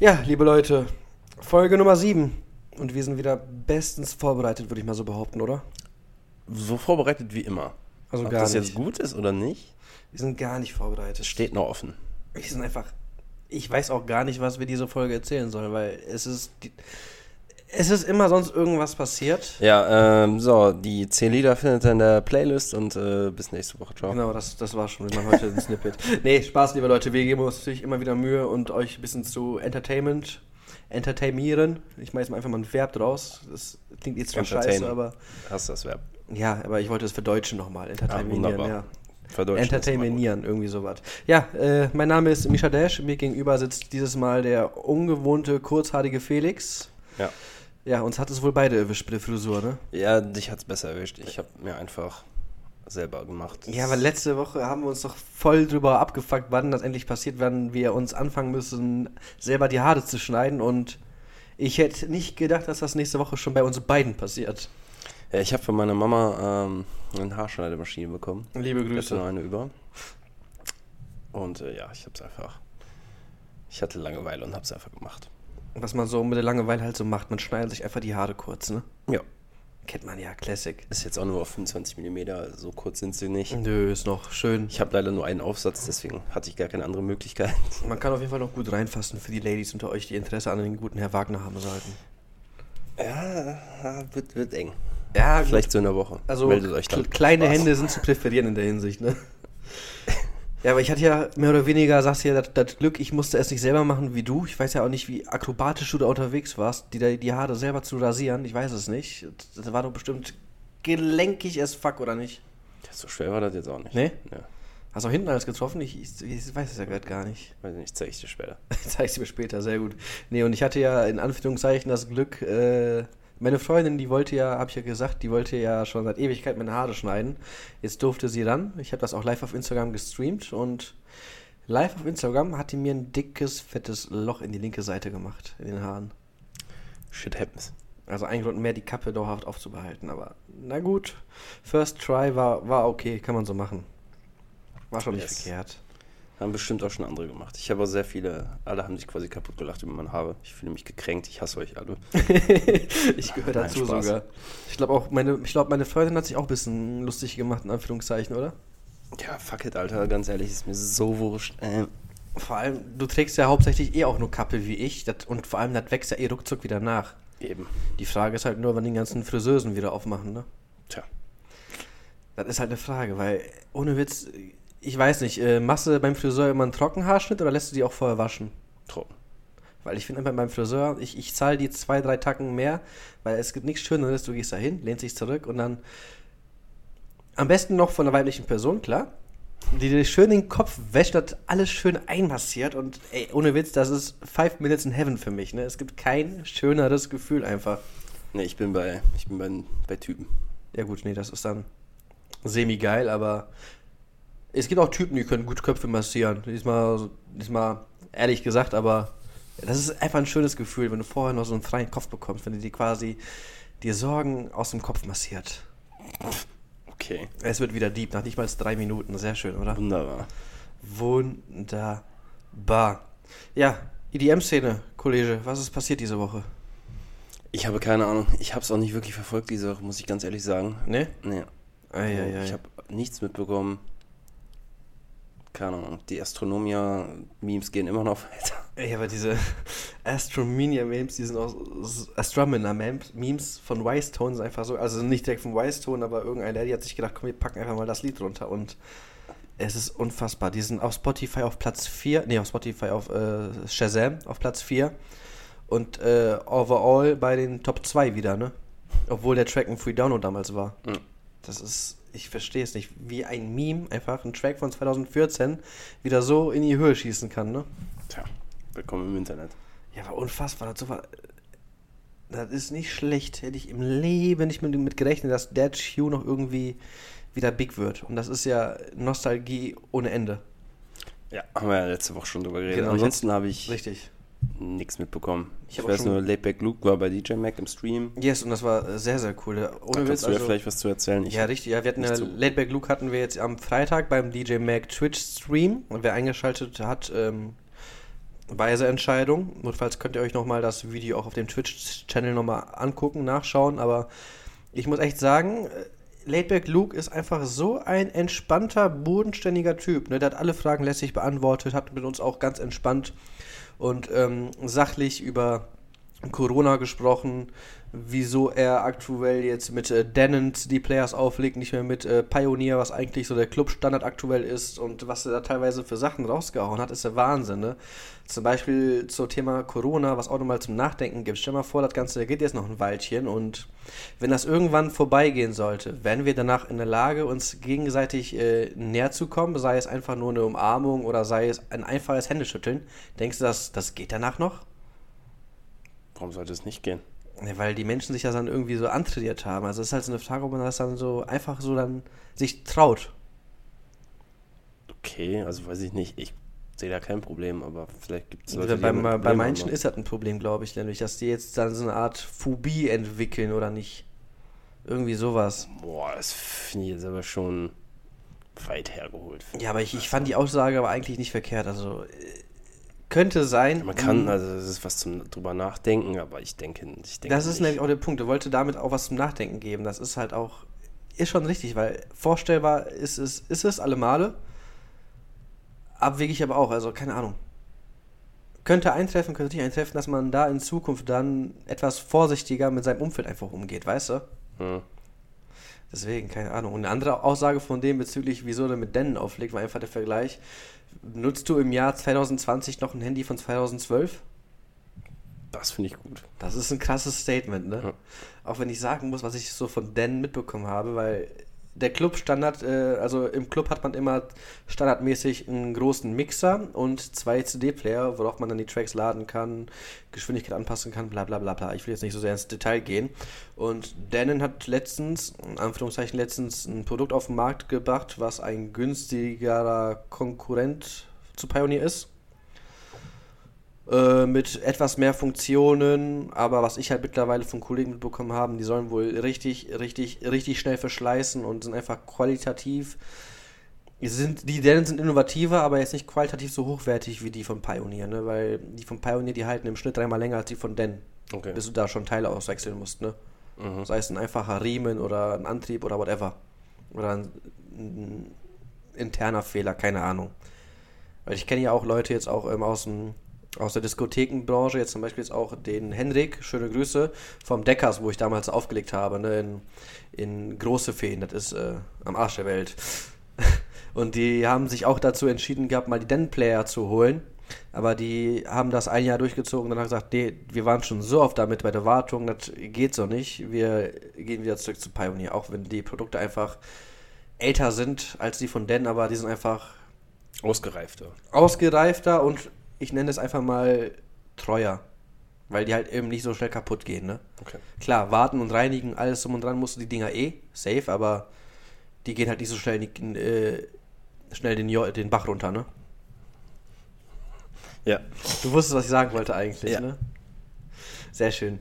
Ja, liebe Leute, Folge Nummer 7. Und wir sind wieder bestens vorbereitet, würde ich mal so behaupten, oder? So vorbereitet wie immer. Also Ob gar das nicht. jetzt gut ist oder nicht, Wir sind gar nicht vorbereitet. steht noch offen. Wir sind einfach. Ich weiß auch gar nicht, was wir diese Folge erzählen sollen, weil es ist. Die, es ist immer sonst irgendwas passiert. Ja, ähm, so, die 10 Lieder findet ihr in der Playlist und äh, bis nächste Woche. Ciao. Genau, das, das war schon immer heute ein Snippet. Nee, Spaß, liebe Leute. Wir geben uns natürlich immer wieder Mühe und euch ein bisschen zu Entertainment, entertainieren. Ich mache jetzt mal einfach mal ein Verb draus. Das klingt jetzt zwar Entertain. scheiße, aber. Hast du das Verb? Ja, aber ich wollte es verdeutschen nochmal. Entertainieren, wunderbar. ja. Gut. Entertainieren, irgendwie sowas. Ja, äh, mein Name ist Misha Dash. Mir gegenüber sitzt dieses Mal der ungewohnte, kurzhaarige Felix. Ja. Ja, uns hat es wohl beide erwischt mit der Frisur, ne? ja, dich hat's besser erwischt. Ich habe mir einfach selber gemacht. Ja, weil letzte Woche haben wir uns doch voll drüber abgefuckt, wann das endlich passiert, wann wir uns anfangen müssen, selber die Haare zu schneiden. Und ich hätte nicht gedacht, dass das nächste Woche schon bei uns beiden passiert. Ja, ich habe von meiner Mama ähm, eine Haarschneidemaschine bekommen. Liebe Ich hatte Grüße. noch eine über. Und äh, ja, ich habe es einfach. Ich hatte Langeweile und habe es einfach gemacht. Was man so mit der Langeweile halt so macht, man schneidet sich einfach die Haare kurz, ne? Ja. Kennt man ja, Classic. Ist jetzt auch nur auf 25 mm, so kurz sind sie nicht. Nö, ist noch schön. Ich habe leider nur einen Aufsatz, deswegen hatte ich gar keine andere Möglichkeit. Man kann auf jeden Fall noch gut reinfassen für die Ladies unter euch, die Interesse an den guten Herr Wagner haben sollten. Ja, wird, wird eng. Ja, Vielleicht so in der Woche. Also Meldet euch dann. kle- kleine Spaß. Hände sind zu präferieren in der Hinsicht, ne? Ja, aber ich hatte ja mehr oder weniger, sagst du ja, das, das Glück, ich musste es nicht selber machen wie du. Ich weiß ja auch nicht, wie akrobatisch du da unterwegs warst, die, die Haare selber zu rasieren. Ich weiß es nicht. Das war doch bestimmt gelenkig as fuck, oder nicht? Ja, so schwer war das jetzt auch nicht. Nee? Ja, Hast du auch hinten alles getroffen? Ich, ich, ich weiß es ja gerade gar nicht. weiß ich nicht, zeige ich dir später. Zeig ich dir später, sehr gut. Nee, und ich hatte ja in Anführungszeichen das Glück, äh, meine Freundin, die wollte ja, habe ich ja gesagt, die wollte ja schon seit Ewigkeit meine Haare schneiden. Jetzt durfte sie ran. Ich habe das auch live auf Instagram gestreamt und live auf Instagram hat die mir ein dickes, fettes Loch in die linke Seite gemacht, in den Haaren. Shit happens. Also ein Grund mehr, die Kappe dauerhaft aufzubehalten. Aber na gut, First Try war, war okay, kann man so machen. War schon nicht Yes. verkehrt. Haben bestimmt auch schon andere gemacht. Ich habe auch sehr viele, alle haben sich quasi kaputt gelacht über meine Haare. Ich fühle mich gekränkt, ich hasse euch alle. ich gehöre dazu Spaß. sogar. Ich glaube auch, meine, ich glaube, meine Freundin hat sich auch ein bisschen lustig gemacht, in Anführungszeichen, oder? Ja, fuck it, Alter, ganz ehrlich, ist mir so wurscht. Ähm, Vor allem, du trägst ja hauptsächlich eh auch nur Kappe wie ich. Das, und vor allem, das wächst ja eh ruckzuck wieder nach. eben. Die Frage ist halt nur, wann die ganzen Friseusen wieder aufmachen, ne? Tja. Das ist halt eine Frage, weil ohne Witz, ich weiß nicht, äh, machst du beim Friseur immer einen Trockenhaarschnitt oder lässt du die auch vorher waschen? Trocken. Weil ich finde einfach beim Friseur, ich, ich zahle die zwei, drei Tacken mehr, weil es gibt nichts Schöneres, du gehst da hin, lehnst dich zurück und dann am besten noch von einer weiblichen Person, klar, die dir schön den Kopf wäscht, das alles schön einmassiert und ey, ohne Witz, das ist five minutes in heaven für mich, ne? Es gibt kein schöneres Gefühl einfach. Ne, ich bin bei, ich bin bei, bei Typen. Ja gut, nee, das ist dann semi-geil, aber es gibt auch Typen, die können gut Köpfe massieren. Diesmal, diesmal ehrlich gesagt, aber das ist einfach ein schönes Gefühl, wenn du vorher noch so einen freien Kopf bekommst, wenn du dir quasi die Sorgen aus dem Kopf massiert. Okay, Es wird wieder deep, nach nicht mal drei Minuten. Sehr schön, oder? wunderbar. Wunderbar. Ja, EDM-Szene, Kollege, was ist passiert diese Woche? Ich habe keine Ahnung. Ich habe es auch nicht wirklich verfolgt, diese Woche, muss ich ganz ehrlich sagen. Ne? Nee. Eieiei. Ich habe nichts mitbekommen. Keine Ahnung. Die Astronomia-Memes gehen immer noch weiter. Ey, aber diese Astromania-Memes, die sind auch Astronomer-Memes von Wise-Tone sind einfach so, also nicht direkt von Wise-Tone, aber irgendein Lady hat sich gedacht, komm, wir packen einfach mal das Lied runter und es ist unfassbar. Die sind auf Spotify auf Platz 4, nee, auf Spotify auf äh, Shazam auf Platz 4 und äh, overall bei den Top 2 wieder, ne? Obwohl der Track ein Free Download damals war. Mhm. Das ist, ich verstehe es nicht, wie ein Meme einfach ein Track von 2014 wieder so in die Höhe schießen kann, ne? Tja, willkommen im Internet. Ja, war unfassbar. Das, war, das ist nicht schlecht. Hätte ich im Leben nicht mit, mit gerechnet, dass Dead Hugh noch irgendwie wieder big wird. Und das ist ja Nostalgie ohne Ende. Ja, haben wir ja letzte Woche schon drüber geredet. Genau, Ansonsten habe ich Richtig. Nichts mitbekommen. Ich Ich, weiß nur, Laidback Luke war bei DJ Mac im Stream. Yes, und das war sehr, sehr cool. Witz, kannst du ja also, vielleicht was zu erzählen. Ich ja, richtig. Ja, wir hatten ja, so- Laidback Luke hatten wir jetzt am Freitag beim DJ Mac Twitch Stream. Und wer eingeschaltet hat, ähm, weise Entscheidung. Notfalls könnt ihr euch nochmal das Video auch auf dem Twitch-Channel nochmal angucken, nachschauen. Aber ich muss echt sagen, äh, Laidback Luke ist einfach so ein entspannter, bodenständiger Typ. Ne? Der hat alle Fragen lässig beantwortet, hat mit uns auch ganz entspannt und ähm, sachlich über Corona gesprochen, wieso er aktuell jetzt mit äh, Dennant die Players auflegt, nicht mehr mit äh, Pioneer, was eigentlich so der Clubstandard aktuell ist und was er da teilweise für Sachen rausgehauen hat, ist der Wahnsinn, ne? Zum Beispiel zum Thema Corona, was auch nochmal zum Nachdenken gibt. Stell mal vor, das Ganze geht jetzt noch ein Weilchen und wenn das irgendwann vorbeigehen sollte, werden wir danach in der Lage, uns gegenseitig äh, näher zu kommen, sei es einfach nur eine Umarmung oder sei es ein einfaches Händeschütteln. Denkst du, das, das geht danach noch? Warum sollte es nicht gehen? Ja, weil die Menschen sich das dann irgendwie so antrainiert haben. Also es ist halt so eine Frage, ob man das dann so einfach so dann sich traut. Okay, also weiß ich nicht. Ich sehe da kein Problem, aber vielleicht gibt es Leute, die bei, bei, bei manchen haben. ist das ein Problem, glaube ich, nämlich, dass die jetzt dann so eine Art Phobie entwickeln oder nicht. Irgendwie sowas. Boah, das finde ich jetzt aber schon weit hergeholt. Ja, aber ich, ich fand die Aussage aber eigentlich nicht verkehrt. Also könnte sein. Man kann, also es ist was zum drüber nachdenken, aber ich denke, ich denke Das ist nicht. nämlich auch der Punkt. Er wollte damit auch was zum Nachdenken geben. Das ist halt auch, ist schon richtig, weil vorstellbar ist es, ist es alle Male. Abwegig aber auch, also keine Ahnung. Könnte eintreffen, könnte nicht eintreffen, dass man da in Zukunft dann etwas vorsichtiger mit seinem Umfeld einfach umgeht, weißt du? Hm. Deswegen, keine Ahnung. Und eine andere Aussage von dem bezüglich, wieso er mit Dennen auflegt, war einfach der Vergleich. Nutzt du im Jahr 2020 noch ein Handy von 2012? Das finde ich gut. Das ist ein krasses Statement, ne? Ja. Auch wenn ich sagen muss, was ich so von Dan mitbekommen habe, weil der Club-Standard, äh, also im Club hat man immer standardmäßig einen großen Mixer und zwei CD-Player, worauf man dann die Tracks laden kann, Geschwindigkeit anpassen kann, bla bla bla bla. Ich will jetzt nicht so sehr ins Detail gehen. Und Denon hat letztens, in Anführungszeichen letztens, ein Produkt auf den Markt gebracht, was ein günstigerer Konkurrent zu Pioneer ist äh, mit etwas mehr Funktionen, aber was ich halt mittlerweile von Kollegen mitbekommen habe, die sollen wohl richtig, richtig, richtig schnell verschleißen und sind einfach qualitativ. Sind, die Dellen sind innovativer, aber jetzt nicht qualitativ so hochwertig wie die von Pioneer, ne? Weil die von Pioneer, die halten im Schnitt dreimal länger als die von Den. Okay. Bis du da schon Teile auswechseln musst, ne? Mhm. Sei es ein einfacher Riemen oder ein Antrieb oder whatever. Oder ein, ein interner Fehler, keine Ahnung. Weil ich kenne ja auch Leute jetzt auch ähm, aus dem aus der Diskothekenbranche, jetzt zum Beispiel jetzt auch den Henrik, schöne Grüße, vom Deckers, wo ich damals aufgelegt habe, ne, in, in Große Feen, das ist äh, am Arsch der Welt. Und die haben sich auch dazu entschieden gehabt, mal die Den-Player zu holen. Aber die haben das ein Jahr durchgezogen und dann haben gesagt, nee, wir waren schon so oft damit bei der Wartung, das geht so nicht. Wir gehen wieder zurück zu Pioneer, auch wenn die Produkte einfach älter sind als die von Den, aber die sind einfach ausgereifter. Ausgereifter und ich nenne es einfach mal treuer. Weil die halt eben nicht so schnell kaputt gehen, ne? Okay. Klar, warten und reinigen, alles drum und dran musst du die Dinger eh, safe, aber die gehen halt nicht so schnell, äh, schnell den, den Bach runter, ne? Ja. Du wusstest, was ich sagen wollte eigentlich, ja. ne? Sehr schön.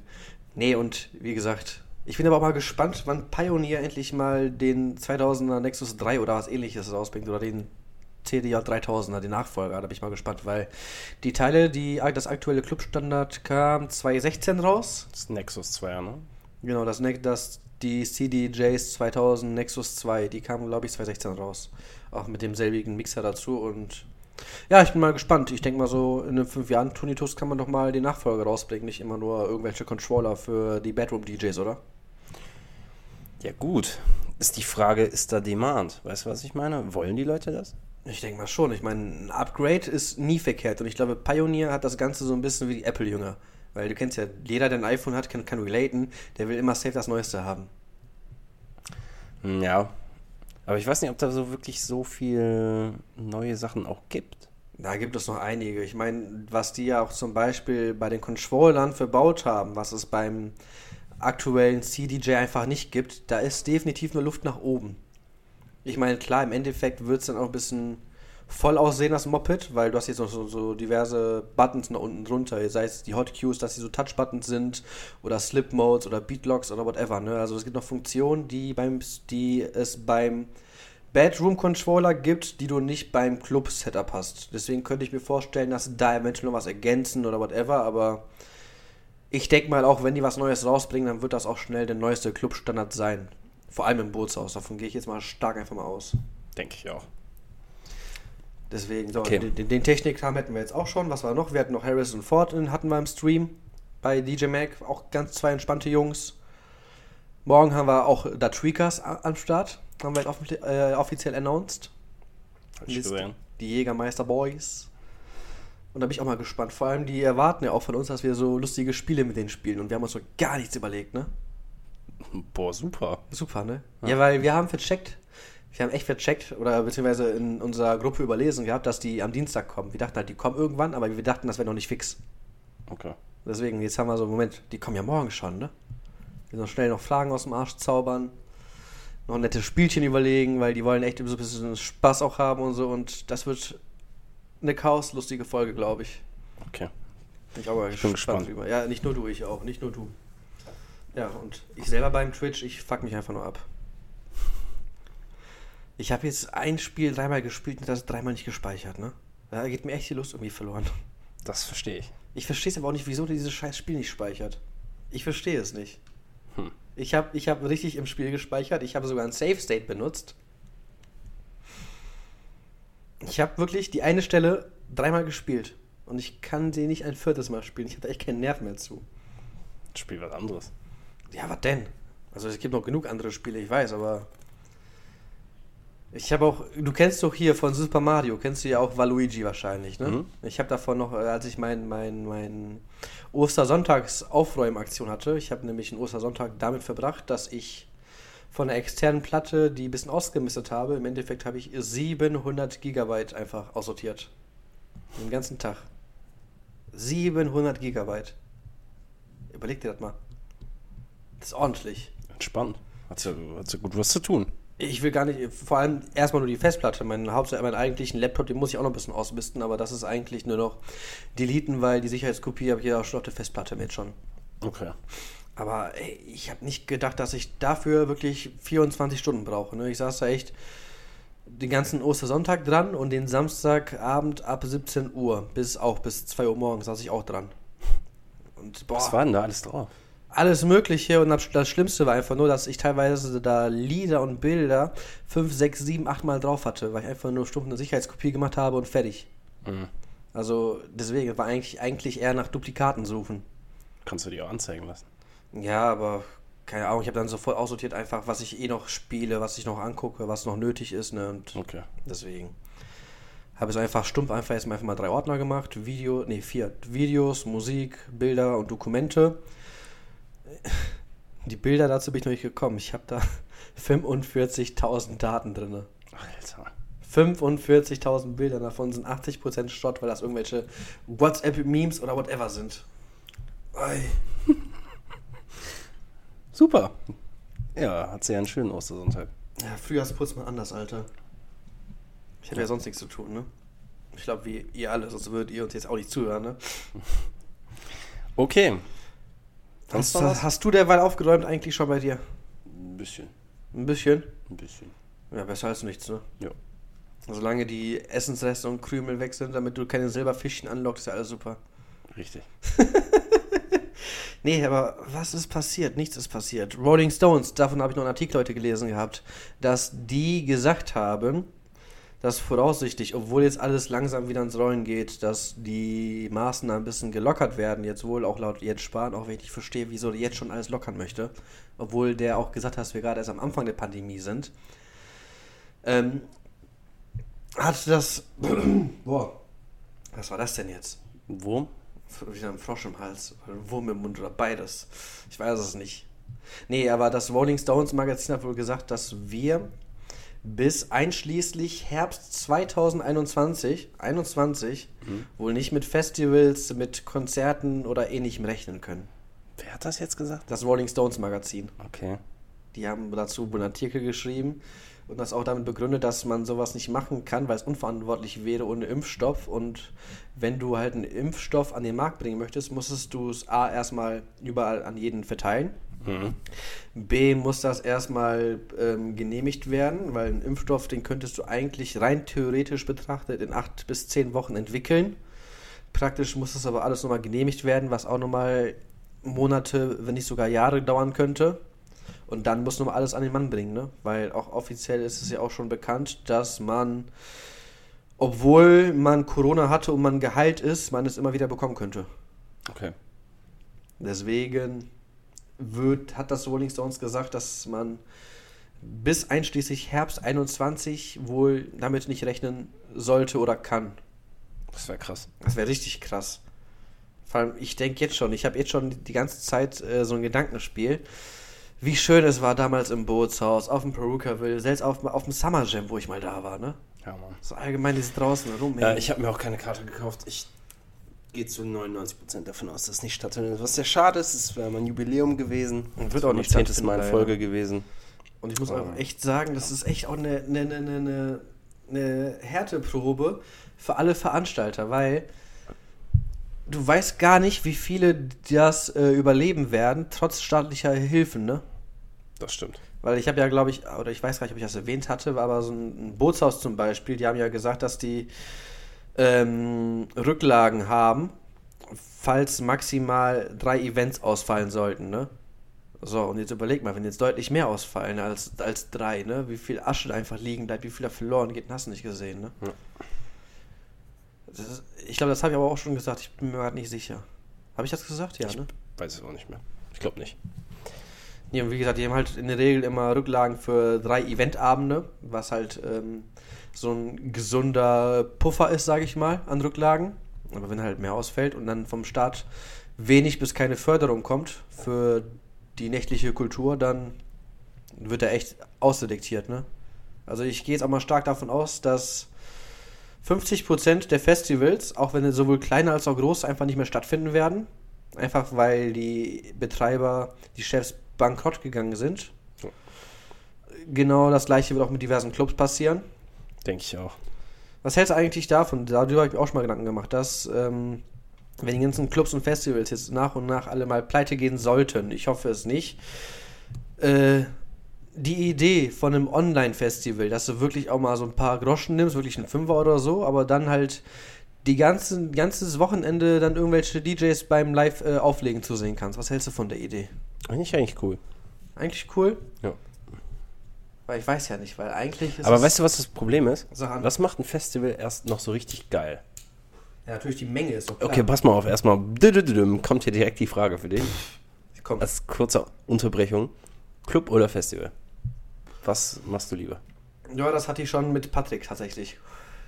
Nee, und wie gesagt, ich bin aber auch mal gespannt, wann Pioneer endlich mal den 2000er Nexus 3 oder was ähnliches rausbringt oder den CDJ 3000er, die Nachfolger. Da bin ich mal gespannt, weil die Teile, die das aktuelle Clubstandard kam 2016 raus. Das Nexus 2, ne? Genau, das, das die CDJs 2000 Nexus 2, die kamen, glaube ich, 2016 raus. Auch mit demselbigen Mixer dazu und ja, ich bin mal gespannt. Ich denke mal so, in den fünf Jahren Tunitus kann man doch mal die Nachfolger rausbringen, nicht immer nur irgendwelche Controller für die Bedroom-DJs, oder? Ja, gut. Ist die Frage, ist da Demand? Weißt du, was ich meine? Wollen die Leute das? Ich denke mal schon. Ich meine, ein Upgrade ist nie verkehrt. Und ich glaube, Pioneer hat das Ganze so ein bisschen wie die Apple-Jünger. Weil du kennst ja, jeder, der ein iPhone hat, kann, kann relaten. Der will immer safe das Neueste haben. Hm, ja. Aber ich weiß nicht, ob da so wirklich so viel neue Sachen auch gibt. Da gibt es noch einige. Ich meine, was die ja auch zum Beispiel bei den Controllern verbaut haben, was es beim aktuellen CDJ einfach nicht gibt, da ist definitiv nur Luft nach oben. Ich meine, klar, im Endeffekt wird es dann auch ein bisschen voll aussehen, das Moped, weil du hast jetzt noch so, so diverse Buttons noch unten drunter, sei es die Hotkeys, dass sie so Touch-Buttons sind oder Slip-Modes oder Beatlocks oder whatever. Ne? Also es gibt noch Funktionen, die, beim, die es beim Bedroom-Controller gibt, die du nicht beim Club-Setup hast. Deswegen könnte ich mir vorstellen, dass sie da eventuell noch was ergänzen oder whatever, aber ich denke mal, auch wenn die was Neues rausbringen, dann wird das auch schnell der neueste Club-Standard sein. Vor allem im Bootshaus. Davon gehe ich jetzt mal stark einfach mal aus. Denke ich auch. Deswegen, so, Okay. den, den Technikkram hätten wir jetzt auch schon. Was war noch? Wir hatten noch Harrison Ford hatten wir im Stream bei DJ Mac. Auch ganz zwei entspannte Jungs. Morgen haben wir auch da Tweakers am Start. Haben wir jetzt offi äh, offiziell announced. Hab ich gesehen. Die Jägermeister Boys. Und da bin ich auch mal gespannt. Vor allem, die erwarten ja auch von uns, dass wir so lustige Spiele mit denen spielen. Und wir haben uns so gar nichts überlegt, ne? Boah, super. Super, ne? Ja, weil wir haben vercheckt, wir haben echt vercheckt oder beziehungsweise in unserer Gruppe überlesen gehabt, dass die am Dienstag kommen. Wir dachten halt, die kommen irgendwann, aber wir dachten, das wäre noch nicht fix. Okay. Deswegen, jetzt haben wir so, Moment, die kommen ja morgen schon, ne? Wir sollen schnell noch Fragen aus dem Arsch zaubern, noch ein nettes Spielchen überlegen, weil die wollen echt so ein bisschen Spaß auch haben und so und das wird eine chaoslustige Folge, glaube ich. Okay. Ich auch Ich bin gespannt, gespannt. drüber. Ja, nicht nur du, ich auch, nicht nur du. Ja, und ich selber beim Twitch, ich fuck mich einfach nur ab. Ich habe jetzt ein Spiel dreimal gespielt und das dreimal nicht gespeichert, ne? Da geht mir echt die Lust irgendwie verloren. Das verstehe ich. Ich verstehe es aber auch nicht, wieso dieses scheiß Spiel nicht speichert. Ich verstehe es nicht. Hm. Ich habe ich hab richtig im Spiel gespeichert. Ich habe sogar ein Save State benutzt. Ich habe wirklich die eine Stelle dreimal gespielt. Und ich kann sie nicht ein viertes Mal spielen. Ich habe da echt keinen Nerv mehr zu. Spiel was anderes. Ja, was denn? Also es gibt noch genug andere Spiele, ich weiß, aber. Ich habe auch, du kennst doch hier von Super Mario, kennst du ja auch Waluigi wahrscheinlich, ne? Mhm. Ich habe davon noch, äh, als ich mein, mein, mein Ostersonntags-Aufräumaktion hatte, ich habe nämlich einen Ostersonntag damit verbracht, dass ich von einer externen Platte, die ein bisschen ausgemistet habe, im Endeffekt habe ich 700 Gigabyte einfach aussortiert. Den ganzen Tag. 700 Gigabyte. Überleg dir das mal. Das ist ordentlich. Entspannt. Hat's ja, hat's ja gut was zu tun. Ich will gar nicht, vor allem erstmal nur die Festplatte. Mein Hauptsache, meinen eigentlichen Laptop, den muss ich auch noch ein bisschen ausmisten, aber das ist eigentlich nur noch deleten, weil die Sicherheitskopie habe ich ja auch schon auf der Festplatte mit schon. Okay. Aber ey, ich habe nicht gedacht, dass ich dafür wirklich 24 Stunden brauche. Ne? Ich saß da echt den ganzen Ostersonntag dran und den Samstagabend ab 17 Uhr bis auch bis 2 Uhr morgens saß ich auch dran. Und boah, Was war denn da alles drauf? Alles Mögliche und das Schlimmste war einfach nur, dass ich teilweise da Lieder und Bilder 5, 6, 7, 8 Mal drauf hatte, weil ich einfach nur stumpf eine Sicherheitskopie gemacht habe und fertig. Mhm. Also deswegen war eigentlich, eigentlich eher nach Duplikaten suchen. Kannst du dir auch anzeigen lassen. Ja, aber keine Ahnung, ich habe dann sofort aussortiert einfach, was ich eh noch spiele, was ich noch angucke, was noch nötig ist, ne? Und Okay. deswegen habe es einfach stumpf einfach erstmal einfach mal drei Ordner gemacht, Video, nee, vier Videos, Musik, Bilder und Dokumente. Die Bilder dazu bin ich noch nicht gekommen. Ich habe da 45.000 Daten drin. Alter. 45.000 Bilder, davon sind 80% Schrott, weil das irgendwelche WhatsApp-Memes oder whatever sind. Ei. Super. Ja, hat sie ja einen schönen Ostersonntag. Ja, Frühjahrsputz mal anders, Alter. Ich habe ja sonst nichts zu tun, ne? Ich glaube, wie ihr alle, sonst würdet ihr uns jetzt auch nicht zuhören, ne? Okay. Hast, hast du derweil aufgeräumt eigentlich schon bei dir? Ein bisschen. Ein bisschen? Ein bisschen. Ja, besser als nichts, ne? Ja. Solange die Essensreste und Krümel weg sind, damit du keine Silberfischchen anlockst, ist ja alles super. Richtig. Nee, aber was ist passiert? Nichts ist passiert. Rolling Stones, davon habe ich noch einen Artikel heute gelesen gehabt, dass die gesagt haben, dass voraussichtlich, obwohl jetzt alles langsam wieder ins Rollen geht, dass die Maßnahmen ein bisschen gelockert werden, jetzt wohl auch laut Jens Spahn, auch wenn ich nicht verstehe, wieso der jetzt schon alles lockern möchte, obwohl der auch gesagt hat, dass wir gerade erst am Anfang der Pandemie sind, ähm, hat das, boah, was war das denn jetzt? Wurm? wieder ein Frosch im Hals, oder ein Wurm im Mund oder beides. Ich weiß es nicht. Nee, aber das Rolling Stones Magazin hat wohl gesagt, dass wir bis einschließlich Herbst 2021 21, wohl nicht mit Festivals, mit Konzerten oder ähnlichem rechnen können. Wer hat das jetzt gesagt? Das Rolling Stones Magazin. Okay. Die haben dazu einen Artikel geschrieben und das auch damit begründet, dass man sowas nicht machen kann, weil es unverantwortlich wäre ohne Impfstoff. Und wenn du halt einen Impfstoff an den Markt bringen möchtest, musstest du es A erstmal überall an jeden verteilen. Mhm. B muss das erstmal ähm, genehmigt werden, weil ein Impfstoff, den könntest du eigentlich rein theoretisch betrachtet in acht bis zehn Wochen entwickeln. Praktisch muss das aber alles nochmal genehmigt werden, was auch nochmal Monate, wenn nicht sogar Jahre dauern könnte. Und dann muss nochmal alles an den Mann bringen, ne? Weil auch offiziell ist es ja auch schon bekannt, dass man, obwohl man Corona hatte und man geheilt ist, man es immer wieder bekommen könnte. Okay. Deswegen wird, hat das Rolling Stones gesagt, dass man bis einschließlich Herbst 21 wohl damit nicht rechnen sollte oder kann. Das wäre krass. Das wäre richtig krass. Vor allem, ich denke jetzt schon, ich habe jetzt schon die ganze Zeit äh, so ein Gedankenspiel, wie schön es war damals im Bootshaus, auf dem Perukaville, selbst auf, auf dem Summer Jam, wo ich mal da war, ne? Ja, Mann. So allgemein dieses draußen rum. Ja, ich habe mir auch keine Karte gekauft. Ich gehe zu 99% davon aus, dass es nicht stattfindet. Was sehr schade ist, es wäre mein Jubiläum gewesen. Und wird auch nicht zehntes Mal in stattfinden, Folge leider. gewesen. Und ich muss auch Oh. echt sagen, das ist echt auch eine, eine, eine, eine, eine Härteprobe für alle Veranstalter, weil du weißt gar nicht, wie viele das äh, überleben werden, trotz staatlicher Hilfen, ne? Das stimmt. Weil ich habe ja, glaube ich, oder ich weiß gar nicht, ob ich das erwähnt hatte, aber so ein, ein Bootshaus zum Beispiel, die haben ja gesagt, dass die ähm, Rücklagen haben, falls maximal drei Events ausfallen sollten, ne? So, und jetzt überleg mal, wenn jetzt deutlich mehr ausfallen als, als drei, ne? Wie viel Asche da einfach liegen bleibt, wie viel da verloren geht, hast du nicht gesehen, ne? Ja. Ist, ich glaube, das habe ich aber auch schon gesagt, ich bin mir gerade nicht sicher. Habe ich das gesagt? Ja, Ich ne? weiß es auch nicht mehr. Ich glaube nicht. Ja, wie gesagt, die haben halt in der Regel immer Rücklagen für drei Eventabende, was halt ähm, so ein gesunder Puffer ist, sage ich mal, an Rücklagen. Aber wenn halt mehr ausfällt und dann vom Staat wenig bis keine Förderung kommt für die nächtliche Kultur, dann wird er echt ausselektiert, ne? Also ich gehe jetzt auch mal stark davon aus, dass 50% der Festivals, auch wenn sie sowohl kleine als auch groß, einfach nicht mehr stattfinden werden. Einfach weil die Betreiber, die Chefs bankrott gegangen sind. Genau das gleiche wird auch mit diversen Clubs passieren. Denke ich auch. Was hältst du eigentlich davon? Darüber habe ich mir auch schon mal Gedanken gemacht, dass ähm, wenn die ganzen Clubs und Festivals jetzt nach und nach alle mal pleite gehen sollten, ich hoffe es nicht, äh, die Idee von einem Online-Festival, dass du wirklich auch mal so ein paar Groschen nimmst, wirklich einen Fünfer oder so, aber dann halt die ganzen, ganzes Wochenende dann irgendwelche DJs beim Live-Auflegen zu sehen kannst. Was hältst du von der Idee? Eigentlich eigentlich cool. Eigentlich cool? Ja. Weil ich weiß ja nicht, weil eigentlich ist Aber es- weißt du, was das Problem ist? Sag an. Was macht ein Festival erst noch so richtig geil? Ja, natürlich die Menge ist doch klar. Okay, pass mal auf. Erstmal kommt hier direkt die Frage für dich. Komm. Als kurze Unterbrechung. Club oder Festival? Was machst du lieber? Ja, das hatte ich schon mit Patrick tatsächlich.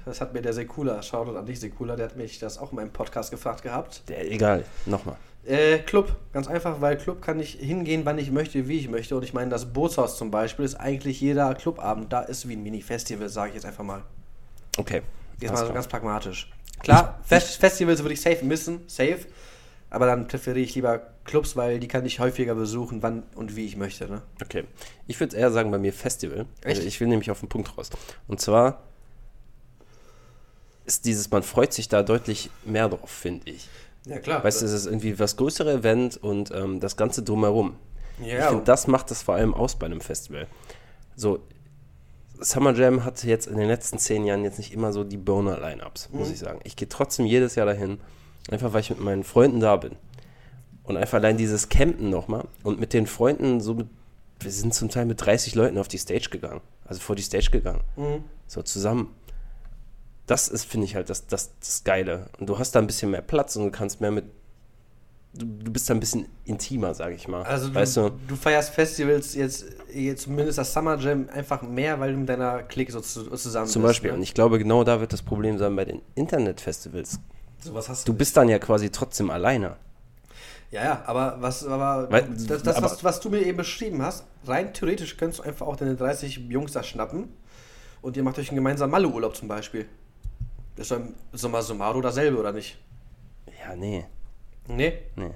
Das hat mir der Sekula, Shoutout an dich Sekula, der hat mich das auch in meinem Podcast gefragt gehabt. Der, egal, nochmal. Äh, Club, ganz einfach, weil Club kann ich hingehen, wann ich möchte, wie ich möchte. Und ich meine, das Bootshaus zum Beispiel ist eigentlich jeder Clubabend, da ist wie ein Mini-Festival, sage ich jetzt einfach mal. Okay. Jetzt mal so klar. ganz pragmatisch. Klar, Fest Festivals würde ich safe missen, safe. Aber dann präferiere ich lieber Clubs, weil die kann ich häufiger besuchen, wann und wie ich möchte. Ne? Okay. Ich würde eher sagen, bei mir Festival. Echt? Also ich will nämlich auf den Punkt raus. Und zwar ist dieses, man freut sich da deutlich mehr drauf, finde ich. Ja, klar. Weißt du, es ist irgendwie was größere Event und ähm, das Ganze drumherum. Ich ja, finde, das macht das vor allem aus bei einem Festival. So, Summer Jam hatte jetzt in den letzten zehn Jahren jetzt nicht immer so die Burner-Line-Ups, muss Mhm. ich sagen. Ich gehe trotzdem jedes Jahr dahin, einfach weil ich mit meinen Freunden da bin. Und einfach allein dieses Campen nochmal und mit den Freunden so mit, wir sind zum Teil mit 30 Leuten auf die Stage gegangen, also vor die Stage gegangen, Mhm. so zusammen. Das ist, finde ich halt, das, das, das Geile. Und du hast da ein bisschen mehr Platz und du kannst mehr mit, du, du bist da ein bisschen intimer, sage ich mal. Also du, weißt du? du feierst Festivals jetzt, jetzt zumindest das Summer Jam einfach mehr, weil du mit deiner Clique so zu, zusammen Zum bist. Beispiel. Und Ne? ich glaube, genau da wird das Problem sein bei den Internetfestivals. So was hast Du bist dann ja quasi trotzdem alleine. Ja, ja, aber was, aber Weil- das, das aber- was, was du mir eben beschrieben hast, rein theoretisch könntest du einfach auch deine 30 Jungs da schnappen und ihr macht euch einen gemeinsamen Malle-Urlaub zum Beispiel. Das ist doch im Sommer Summaro dasselbe, oder nicht? Ja, nee. Nee, Nee.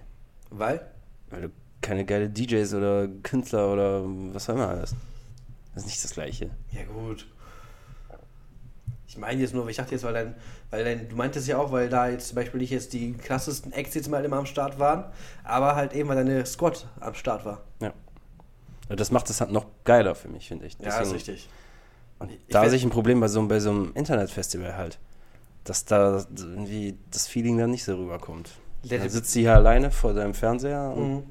weil? Weil du keine geile DJs oder Künstler oder was auch immer alles. Das ist nicht das Gleiche. Ja, gut. Ich meine jetzt nur, ich dachte jetzt, weil dein, weil dein, du meintest ja auch, weil da jetzt zum Beispiel nicht jetzt die krassesten Acts jetzt mal immer am Start waren, aber halt eben, weil deine Squad am Start war. Ja. das macht es halt noch geiler für mich, finde ich. ja, ist richtig. Und Ich da sehe ich ein Problem bei so, bei so einem Internetfestival halt. Dass da irgendwie das Feeling dann nicht so rüberkommt. Der- Dann sitzt sie hier alleine vor deinem Fernseher und Mhm.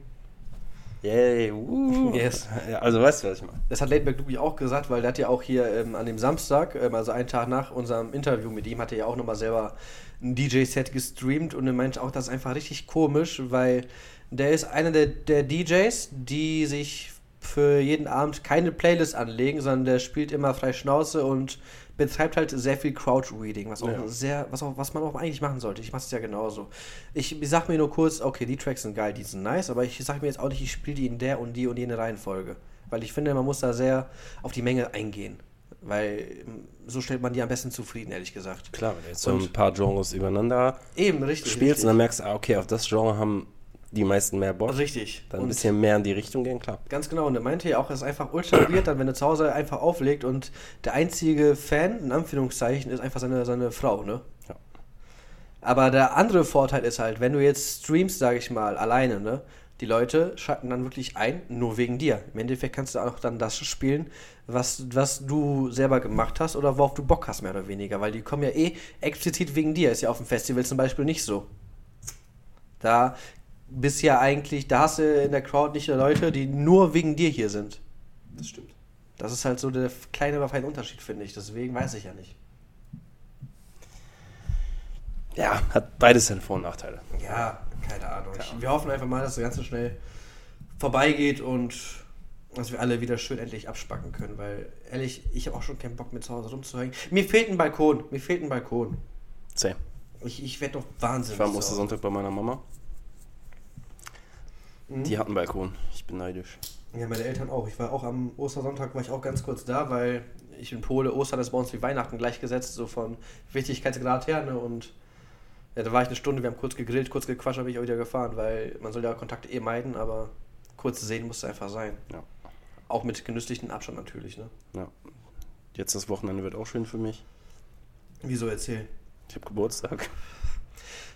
yay, uh. Yes. Also weißt du, was ich meine? Das hat Laidback Lupi auch gesagt, weil der hat ja auch hier ähm, an dem Samstag, ähm, also einen Tag nach unserem Interview mit ihm, hat er ja auch nochmal selber ein DJ-Set gestreamt und er meinte auch, das ist einfach richtig komisch, weil der ist einer der, der DJs, die sich für jeden Abend keine Playlist anlegen, sondern der spielt immer frei Schnauze und betreibt halt sehr viel Crowd-Reading, was auch Ja. sehr, was auch, was man auch eigentlich machen sollte. Ich mache es ja genauso. Ich, ich sag mir nur kurz, okay, die Tracks sind geil, die sind nice, aber ich sag mir jetzt auch nicht, ich spiele die in der und die und jene Reihenfolge. Weil ich finde, man muss da sehr auf die Menge eingehen. Weil ähm, so stellt man die am besten zufrieden, ehrlich gesagt. Klar, wenn du jetzt so Und- ein paar Genres übereinander Eben, richtig. spielst und richtig. dann merkst du, ah, okay, auf das Genre haben die meisten mehr Bock. Richtig. Dann ein bisschen mehr in die Richtung gehen, klar. Ganz genau, und er meinte ja auch, es ist einfach ultra weird, dann wenn er zu Hause einfach auflegt und der einzige Fan, in Anführungszeichen, ist einfach seine, seine Frau, ne? Ja. Aber der andere Vorteil ist halt, wenn du jetzt streamst, sage ich mal, alleine, ne? Die Leute schalten dann wirklich ein, nur wegen dir. Im Endeffekt kannst du auch dann das spielen, was, was du selber gemacht hast oder worauf du Bock hast, mehr oder weniger. Weil die kommen ja eh explizit wegen dir. Ist ja auf dem Festival zum Beispiel nicht so. Da bist ja eigentlich, da hast du in der Crowd nicht nur Leute, die nur wegen dir hier sind. Das stimmt. Das ist halt so der kleine, aber feine Unterschied, finde ich. Deswegen weiß ich ja nicht. Ja, hat beides seine Vor- und Nachteile. Ja, keine Ahnung. Ich, wir hoffen einfach mal, dass das Ganze schnell vorbeigeht und dass wir alle wieder schön endlich abspacken können, weil ehrlich, ich habe auch schon keinen Bock mehr zu Hause rumzuhängen. Mir fehlt ein Balkon, mir fehlt ein Balkon. Same. Ich, ich werde doch wahnsinnig. Ich war am Ostersonntag bei meiner Mama. Mhm. Die hat einen Balkon. Ich bin neidisch. Ja, meine Eltern auch. Ich war auch am Ostersonntag, war ich auch ganz kurz da, weil ich bin Pole, Ostern ist bei uns wie Weihnachten gleichgesetzt, so von Wichtigkeitsgrad her, ne? Und ja, da war ich eine Stunde, wir haben kurz gegrillt, kurz gequatscht, habe ich auch wieder gefahren, weil man soll ja Kontakte eh meiden, aber kurz sehen musste einfach sein. Ja. Auch mit genüsslichem Abstand natürlich, ne? ja. Jetzt das Wochenende wird auch schön für mich. Wieso erzählen? Ich habe Geburtstag.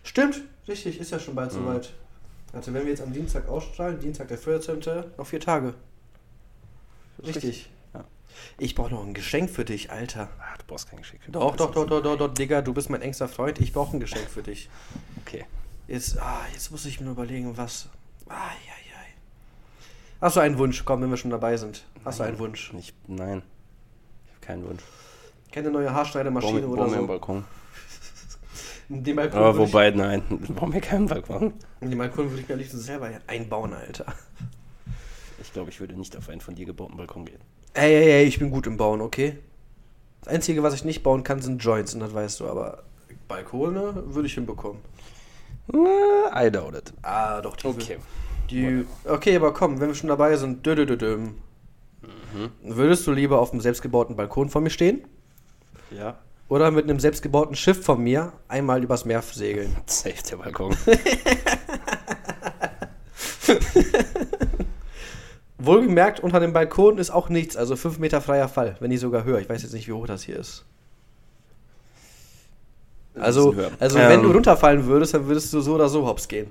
Stimmt, richtig, ist ja schon bald Mhm. soweit. Also wenn wir jetzt am Dienstag ausstrahlen, Dienstag der 14. noch vier Tage. Richtig. Ja. Ich brauche noch ein Geschenk für dich, Alter. Ah, du brauchst kein Geschenk. Doch, doch, doch, doch, doch, doch, Digga, du bist mein engster Freund. Ich brauche ein Geschenk für dich. Okay. Jetzt, ah, jetzt muss ich mir überlegen, was. Ah, ja, ja. Hast du einen Wunsch? Komm, wenn wir schon dabei sind. Hast du einen Wunsch? Ich, nein. Ich habe keinen Wunsch. Keine neue Haarschneidemaschine mir, oder bau mir einen so? Balkon. Den Balkon, Aber wobei, nein. Bau mir keinen Balkon. ich, den Balkon würde ich mir am liebsten selber einbauen, Alter. Ich glaube, ich würde nicht auf einen von dir gebauten Balkon gehen. Ey, ey, ey, ich bin gut im Bauen, okay? Das Einzige, was ich nicht bauen kann, sind Joints, und das weißt du, aber Balkone würde ich hinbekommen. I doubt it. Ah, doch, die Okay. Die, okay, aber komm, wenn wir schon dabei sind, dö, dö, dö, dö. würdest du lieber auf einem selbstgebauten Balkon vor mir stehen Ja. Oder mit einem selbstgebauten Schiff von mir einmal übers Meer segeln? Safe der Balkon. Wohlgemerkt, unter dem Balkon ist auch nichts, also 5 Meter freier Fall, wenn nicht sogar höher. Ich weiß jetzt nicht, wie hoch das hier ist. Also, also wenn Ähm, du runterfallen würdest, dann würdest du so oder so hops gehen.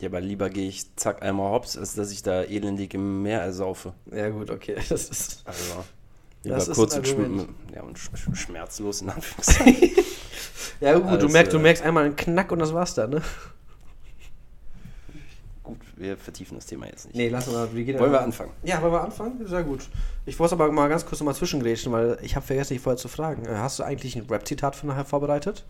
Ja, aber lieber gehe ich zack einmal hops, als dass ich da elendig im Meer ersaufe. Ja gut, okay. Das ist, Also Das ist kurz und ja, und sch sch schmerzlos in Anführungszeichen. ja gut, du, Alles, merkst, du äh, merkst einmal einen Knack und das war's dann, ne? Gut, wir vertiefen das Thema jetzt nicht. Nee, lass mal. Wir gehen Wollen wir anfangen? Ja, wollen wir anfangen? Sehr gut. Ich wollte aber mal ganz kurz noch mal zwischengrätschen, weil ich habe vergessen, dich vorher zu fragen. Äh, Hast du eigentlich ein Rap-Zitat für nachher vorbereitet?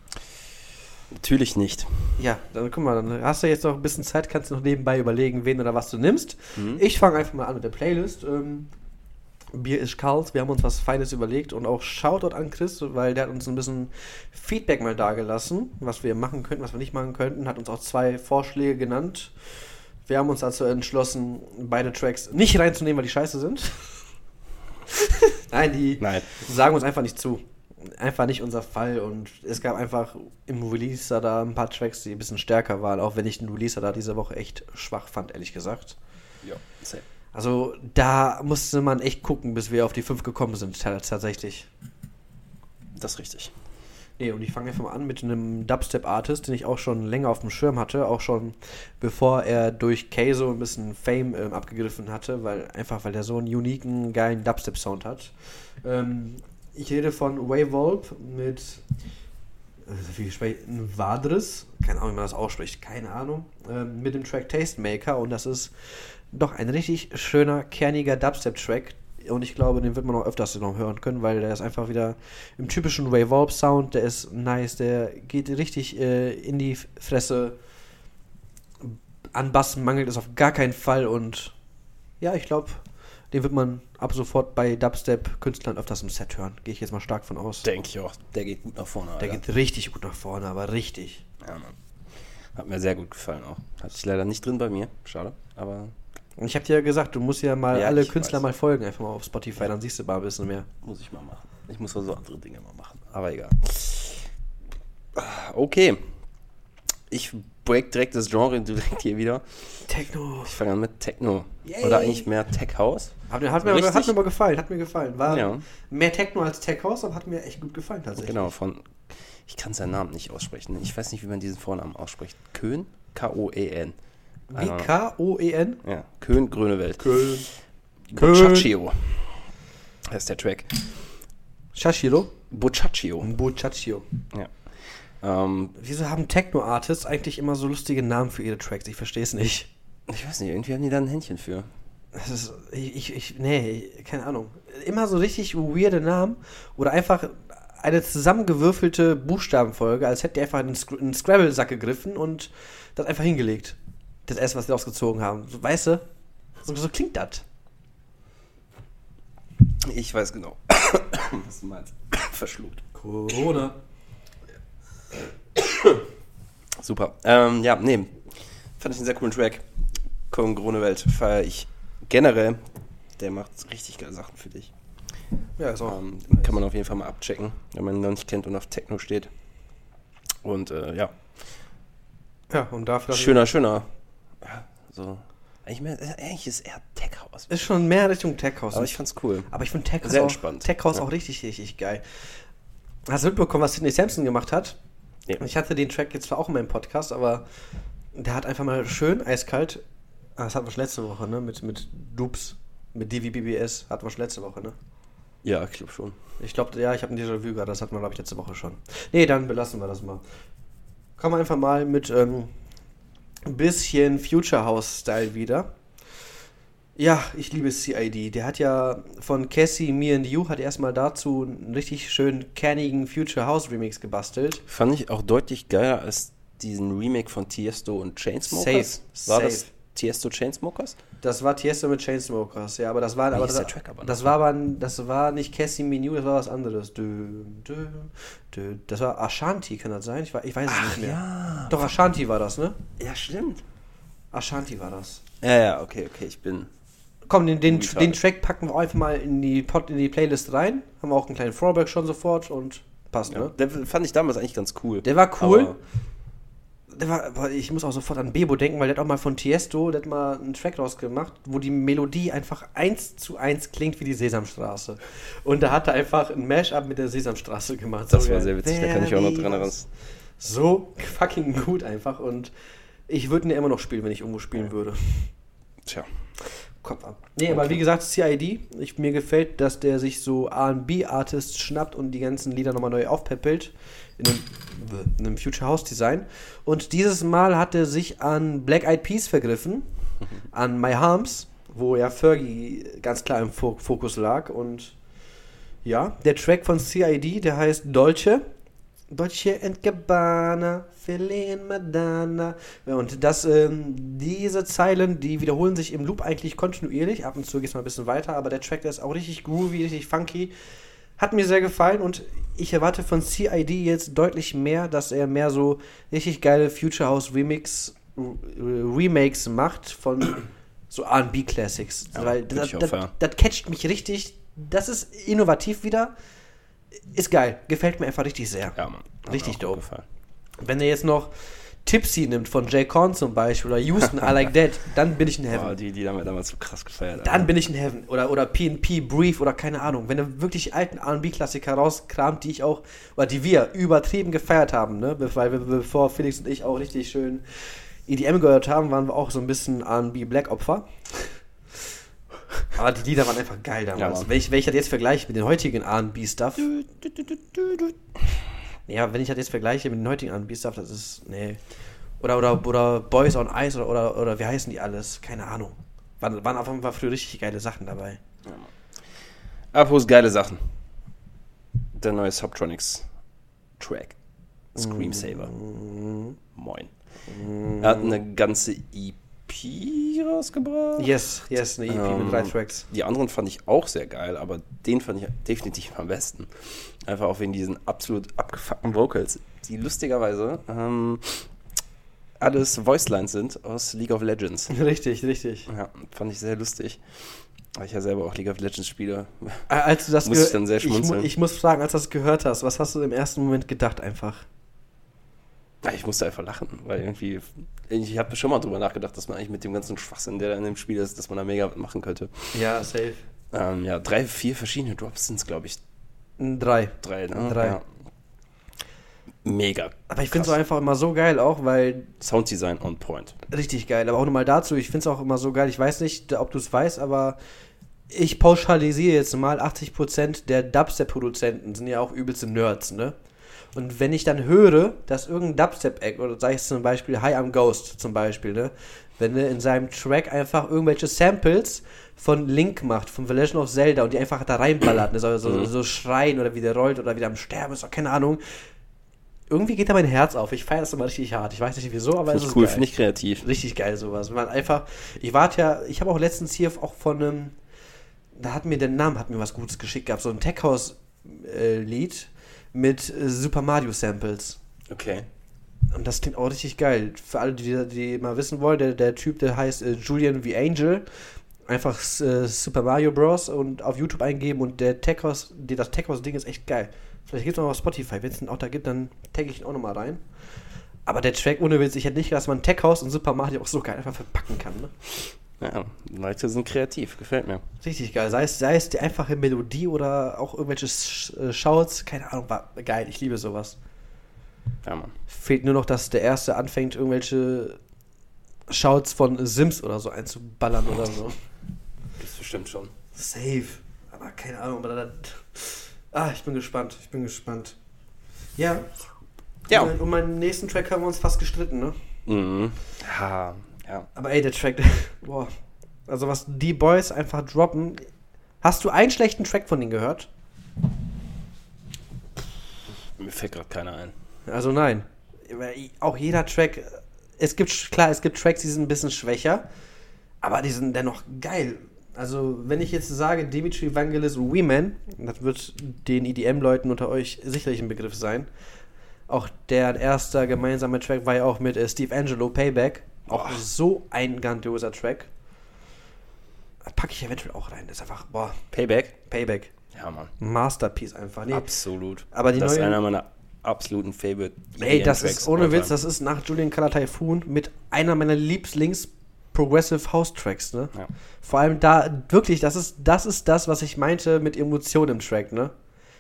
Natürlich nicht. Ja, dann guck mal, dann hast du jetzt noch ein bisschen Zeit, kannst du noch nebenbei überlegen, wen oder was du nimmst. Mhm. Ich fange einfach mal an mit der Playlist. Ähm, Bier ist kalt, wir haben uns was Feines überlegt und auch Shoutout an Chris, weil der hat uns ein bisschen Feedback mal dagelassen, was wir machen könnten, was wir nicht machen könnten, hat uns auch zwei Vorschläge genannt. Wir haben uns dazu entschlossen, beide Tracks nicht reinzunehmen, weil die scheiße sind. Nein, die Nein. sagen uns einfach nicht zu. Einfach nicht unser Fall und es gab einfach im Releaser da ein paar Tracks, die ein bisschen stärker waren, auch wenn ich den Releaser da diese Woche echt schwach fand, ehrlich gesagt. Ja, safe. Also da musste man echt gucken, bis wir auf die 5 gekommen sind, ta- tatsächlich. Das ist richtig. Nee, und ich fange einfach mal an mit einem Dubstep-Artist, den ich auch schon länger auf dem Schirm hatte, auch schon bevor er durch Keizo ein bisschen Fame ähm, abgegriffen hatte, weil einfach weil er so einen uniken, geilen Dubstep-Sound hat. Ähm, ich rede von Wavolp mit äh, wie spreche ich? Vadris, keine Ahnung, wie man das ausspricht, keine Ahnung, ähm, mit dem Track Tastemaker und das ist doch ein richtig schöner, kerniger Dubstep-Track, und ich glaube, den wird man auch öfters noch hören können, weil der ist einfach wieder im typischen Revolve Sound, der ist nice, der geht richtig äh, in die Fresse. An Bass mangelt es auf gar keinen Fall und ja, ich glaube, den wird man ab sofort bei Dubstep-Künstlern öfters im Set hören. Gehe ich jetzt mal stark von aus. Denke ich auch. Der geht gut nach vorne. Der Alter. geht richtig gut nach vorne, aber richtig. Ja, Mann. Hat mir sehr gut gefallen auch. Hatte ich leider nicht drin bei mir. Schade. Aber Und ich habe dir ja gesagt, du musst ja mal Ja, alle Künstler weiß. mal folgen, einfach mal auf Spotify, dann siehst du mal ein bisschen mehr. muss ich mal machen. Ich muss also andere Dinge mal machen. Aber egal. Okay. Ich break direkt das Genre direkt hier wieder. Techno. Ich fange an mit Techno. Yay. Oder eigentlich mehr Tech House. Hat mir, hat, mir, Richtig? hat mir aber gefallen, hat mir gefallen. War Ja. mehr Techno als Tech House, aber hat mir echt gut gefallen tatsächlich. Genau, von. Ich kann seinen Namen nicht aussprechen. Ich weiß nicht, wie man diesen Vornamen ausspricht. Köhn? K-O-E-N. Wie K-O-E-N? Ja, Köhn, Grönewelt. Köln. Bocaccio. Das ist der Track. Shashiro? Bocaccio. Buchaccio. Ja. Ähm, Wieso haben Techno-Artists eigentlich immer so lustige Namen für ihre Tracks? Ich verstehe es nicht. ich weiß nicht, irgendwie haben die da ein Händchen für. Das ist, ich, ich, ich, nee, keine Ahnung. Immer so richtig weirde Namen oder einfach eine zusammengewürfelte Buchstabenfolge, als hätte die einfach in einen in einen Scrabble-Sack gegriffen und das einfach hingelegt. Das erste, was sie ausgezogen haben. So, weißt du? So, so klingt das. Ich weiß genau, was du meinst. Verschluckt. Corona. Super. Ähm, ja, nee. Fand ich einen sehr coolen Track. Köln Grunewald feiere ich generell. Der macht richtig geile Sachen für dich. Ja, ist auch. Ähm, kann man auf jeden Fall mal abchecken, wenn man ihn noch nicht kennt und auf Techno steht. Und äh, ja, Ja, und dafür. schöner, schöner. Ja, so. Eigentlich, mehr, äh, eigentlich ist eher Tech House. Ist schon mehr Richtung Tech House. Aber ich fand's cool. Aber ich finde Tech House, Sehr auch, entspannt. Tech House Ja. auch richtig, richtig geil. Hast du mitbekommen, was Sidney Sampson gemacht hat? Ja. Ich hatte den Track jetzt zwar auch in meinem Podcast, aber der hat einfach mal schön eiskalt. Ah, Das hatten wir schon letzte Woche, ne? Mit, mit Dupes, mit DVBBS hatten wir schon letzte Woche, ne? Ja, ich glaube schon. Ich glaube, ja, ich habe ein Déjà-vu gerade, das hatten wir, glaube ich, letzte Woche schon. Nee, dann belassen wir das mal. Kommen wir einfach mal mit ähm, bisschen Future House-Style wieder. Ja, ich liebe CID. Der hat ja von Cassie, Me and You, hat erstmal dazu einen richtig schönen, kernigen Future House Remix gebastelt. Fand ich auch deutlich geiler als diesen Remake von Tiesto und Chainsmokers. Safe, War safe. das Tiesto Chainsmokers? Das war Tiesto mit Chainsmokers, ja, aber das war, Wie aber das, der Track aber das war aber, das war nicht Cassie Me and You, das war was anderes. Dö, dö, dö. Das war Ashanti, kann das sein? Ich, wei- ich weiß es nicht mehr. ja. Doch, Ashanti war das, ne? Ja, stimmt. Ashanti war das. Ja, ja, okay, okay, ich bin. Komm, den, den, den Track packen wir einfach mal in die, Pod, in die Playlist rein. Haben wir auch einen kleinen Throwback schon sofort und passt, Ja, ne? der fand ich damals eigentlich ganz cool. Der war cool. War, ich muss auch sofort an Bebo denken, weil der hat auch mal von Tiesto, der hat mal einen Track rausgemacht, wo die Melodie einfach eins zu eins klingt wie die Sesamstraße. Und da hat er einfach ein Mashup mit der Sesamstraße gemacht. das So war geil. sehr witzig, da kann ich auch noch dran erinnern. So fucking gut einfach und ich würde ihn ja immer noch spielen, wenn ich irgendwo spielen würde. Tja. Kopf ab. Nee, aber wie gesagt, CID, ich, mir gefällt, dass der sich so RB-Artists schnappt und die ganzen Lieder nochmal neu aufpeppelt. In einem, in einem Future House Design. Und dieses Mal hat er sich an Black Eyed Peas vergriffen, an My Harms, wo ja Fergie ganz klar im Fo Fokus lag. Und ja, der Track von CID, der heißt Dolce. And Gabbana, Feeling Madonna. Und das, ähm, diese Zeilen, die wiederholen sich im Loop eigentlich kontinuierlich. Ab und zu geht es mal ein bisschen weiter, aber der Track, der ist auch richtig groovy, richtig funky. Hat mir sehr gefallen und ich erwarte von CID jetzt deutlich mehr, dass er mehr so richtig geile Future House Remix, äh, Remakes macht von so RB Classics. Ja, Weil das, das, das catcht mich richtig. Das ist innovativ wieder. Ist geil. Gefällt mir einfach richtig sehr. Ja, Mann. Richtig dope. gefallen. Wenn er jetzt noch Tipsy nimmt von Jay Korn zum Beispiel oder Houston, I Like That, dann bin ich in Heaven. Boah, die, die haben wir damals so krass gefeiert. Dann bin ich in Heaven. Oder, oder PNP, Brief oder keine Ahnung. Wenn er wirklich alten RB-Klassiker rauskramt, die ich auch, oder die wir übertrieben gefeiert haben, ne? Weil wir, bevor Felix und ich auch richtig schön EDM gehört haben, waren wir auch so ein bisschen RB Black Opfer. Aber die Lieder waren einfach geil damals. Ja, wenn, ich, wenn ich das jetzt vergleiche mit den heutigen RB-Stuff. Ja, wenn ich das jetzt vergleiche mit den heutigen RB-Stuff, das ist. Nee. Oder, oder, oder Boys on Ice oder, oder, oder wie heißen die alles? Keine Ahnung. Waren, waren auf jeden Fall früher richtig geile Sachen dabei. Apropos geile Sachen. Der neue Subtronics Track. Screamsaver. Moin. Er hat eine ganze EP rausgebracht. Yes, yes, eine EP Ähm, mit drei Tracks. Die anderen fand ich auch sehr geil, aber den fand ich definitiv am besten. Einfach auch wegen diesen absolut abgefuckten Vocals, die lustigerweise ähm, alles Voicelines sind aus League of Legends. Richtig, richtig. Ja, fand ich sehr lustig. Weil ich ja selber auch League of Legends spiele. Äh, Als du das Muss ich dann sehr ich, mu- schmunzeln. ich muss fragen, als du das gehört hast, was hast du im ersten Moment gedacht einfach? Ich musste einfach lachen, weil irgendwie, ich habe schon mal drüber nachgedacht, dass man eigentlich mit dem ganzen Schwachsinn, der da in dem Spiel ist, dass man da mega machen könnte. Ja, safe. Ähm, ja, drei, vier verschiedene Drops sind es, glaube ich, Drei. drei. Ne? Drei. Ja. Mega. Aber ich finde es einfach immer so geil auch, weil Sounddesign on point. Richtig geil. Aber auch nochmal dazu, ich finde es auch immer so geil. Ich weiß nicht, ob du es weißt, aber ich pauschalisiere jetzt mal, 80% der Dubstep-Produzenten sind ja auch übelste Nerds, ne? Und wenn ich dann höre, dass irgendein Dubstep-Act, oder sei es zum Beispiel Hi, I'm Ghost zum Beispiel, ne? Wenn er in seinem Track einfach irgendwelche Samples von Link macht, von The Legend of Zelda und die einfach da reinballert, ne? so, so, so schreien oder wie der rollt oder wieder am Sterben ist, oder keine Ahnung. Irgendwie geht da mein Herz auf. Ich feiere das immer richtig hart. Ich weiß nicht wieso, aber es Finde ist cool, finde ich kreativ. Richtig geil sowas. Man einfach, ich warte ja, ich habe auch letztens hier auch von einem, da hat mir der Name, hat mir was Gutes geschickt gehabt, so ein Tech House äh, Lied mit äh, Super Mario Samples. Okay. Und das klingt auch richtig geil. Für alle, die, die mal wissen wollen, der, der Typ, der heißt äh, Julian V. Angel. Einfach äh, Super Mario Bros. und auf YouTube eingeben und der Tech House, die, das Tech House Ding ist echt geil. Vielleicht gibt es noch auf Spotify. Wenn es den auch da gibt, dann tagge ich ihn auch nochmal rein. Aber der Track, ohne Witz, ich hätte nicht gedacht, dass man Tech House und Super Mario auch so geil einfach verpacken kann. Ne? Ja, Leute sind kreativ, gefällt mir. Richtig geil. Sei es, sei es die einfache Melodie oder auch irgendwelche äh, Shouts. Keine Ahnung, war geil. Ich liebe sowas. Ja, Mann. Fehlt nur noch, dass der Erste anfängt, irgendwelche Shouts von Sims oder so einzuballern oder so. Das bestimmt schon. Safe. Aber keine Ahnung, aber dann. Ah, ich bin gespannt. Ich bin gespannt. Ja. Ja. Um, um meinen nächsten Track haben wir uns fast gestritten, ne? Mhm. Ja, ja. Aber ey, der Track. Boah. Also, was die Boys einfach droppen. Hast du einen schlechten Track von denen gehört? Mir fällt gerade keiner ein. Also nein. Auch jeder Track, es gibt, klar, es gibt Tracks, die sind ein bisschen schwächer, aber die sind dennoch geil. Also, wenn ich jetzt sage, Dimitri Vangelis und We-Man, das wird den EDM-Leuten unter euch sicherlich ein Begriff sein. Auch der erste gemeinsame Track war ja auch mit äh, Steve Angelo, Payback. Auch Boah. so ein grandioser Track. Packe ich eventuell auch rein. Das ist einfach, boah, Payback? Payback. Ja, Mann. Masterpiece einfach. Nee, Absolut. Aber die das ist neuen- einer meiner absoluten Favorite. Ey, das ist ohne Witz, das ist nach Julian Color Typhoon mit einer meiner Lieblings Progressive House Tracks, ne? Ja. Vor allem da, wirklich, das ist, das ist das, was ich meinte mit Emotion im Track, ne?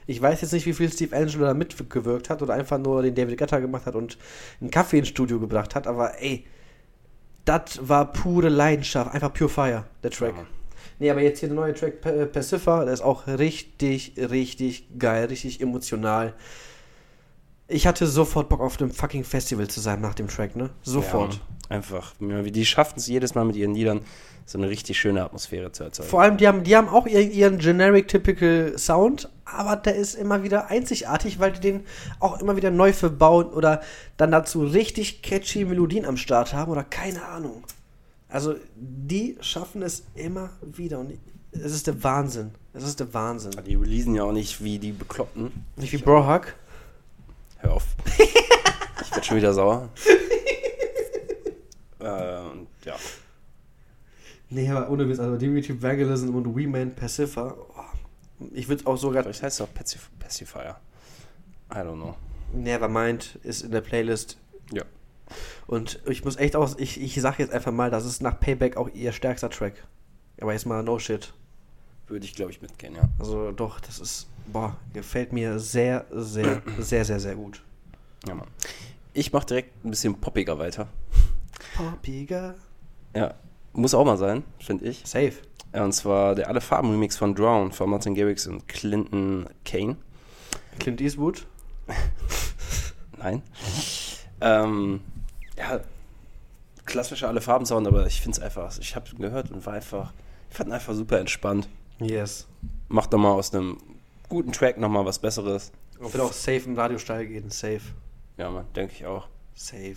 Ich weiß jetzt nicht, wie viel Steve Angelo da mitgewirkt hat oder einfach nur den David Guetta gemacht hat und einen Kaffee ins Studio gebracht hat, aber ey, das war pure Leidenschaft, einfach pure Fire, der Track. Ja, nee, aber jetzt hier der neue Track Pacifa, der ist auch richtig, richtig geil, richtig emotional. Ich hatte sofort Bock auf einem fucking Festival zu sein nach dem Track, ne? Sofort. Ja, einfach. Die schaffen es jedes Mal mit ihren Liedern, so eine richtig schöne Atmosphäre zu erzeugen. Vor allem, die haben, die haben auch ihren, ihren generic typical Sound, aber der ist immer wieder einzigartig, weil die den auch immer wieder neu verbauen oder dann dazu richtig catchy Melodien am Start haben oder keine Ahnung. Also, die schaffen es immer wieder und es ist der Wahnsinn. Es ist der Wahnsinn. die releasen ja auch nicht wie die Bekloppten. Nicht wie Brohack. Hör auf. ich werde schon wieder sauer. äh, und ja. Nee, aber ohne Witz, also Dimitri Vangelism und We Man Pacifa. Oh, ich würde auch sogar. Vielleicht heißt es auch Pacif Pacifier. I don't know. Nevermind ist in der Playlist. Ja. Und ich muss echt auch, ich, ich sag jetzt einfach mal, das ist nach Payback auch ihr stärkster Track. Aber jetzt mal no shit. Würde ich, glaube ich, mitgehen, ja. Also doch, das ist, boah, gefällt mir sehr, sehr, sehr, sehr, sehr gut. Ja, Mann. Ich mache direkt ein bisschen poppiger weiter. Poppiger. Ja, muss auch mal sein, finde ich. Safe. Ja, und zwar der Alle Farben Remix von Drown von Martin Garrix und Clinton Kane. Clint Eastwood. Nein. ähm, ja, klassischer Alle Farben Sound, aber ich finde es einfach, ich habe gehört und war einfach, ich fand ihn einfach super entspannt. Yes. Macht nochmal aus einem guten Track nochmal was Besseres. Und wird auch safe im Radiostall gehen. Safe. Ja, man, denke ich auch. Safe.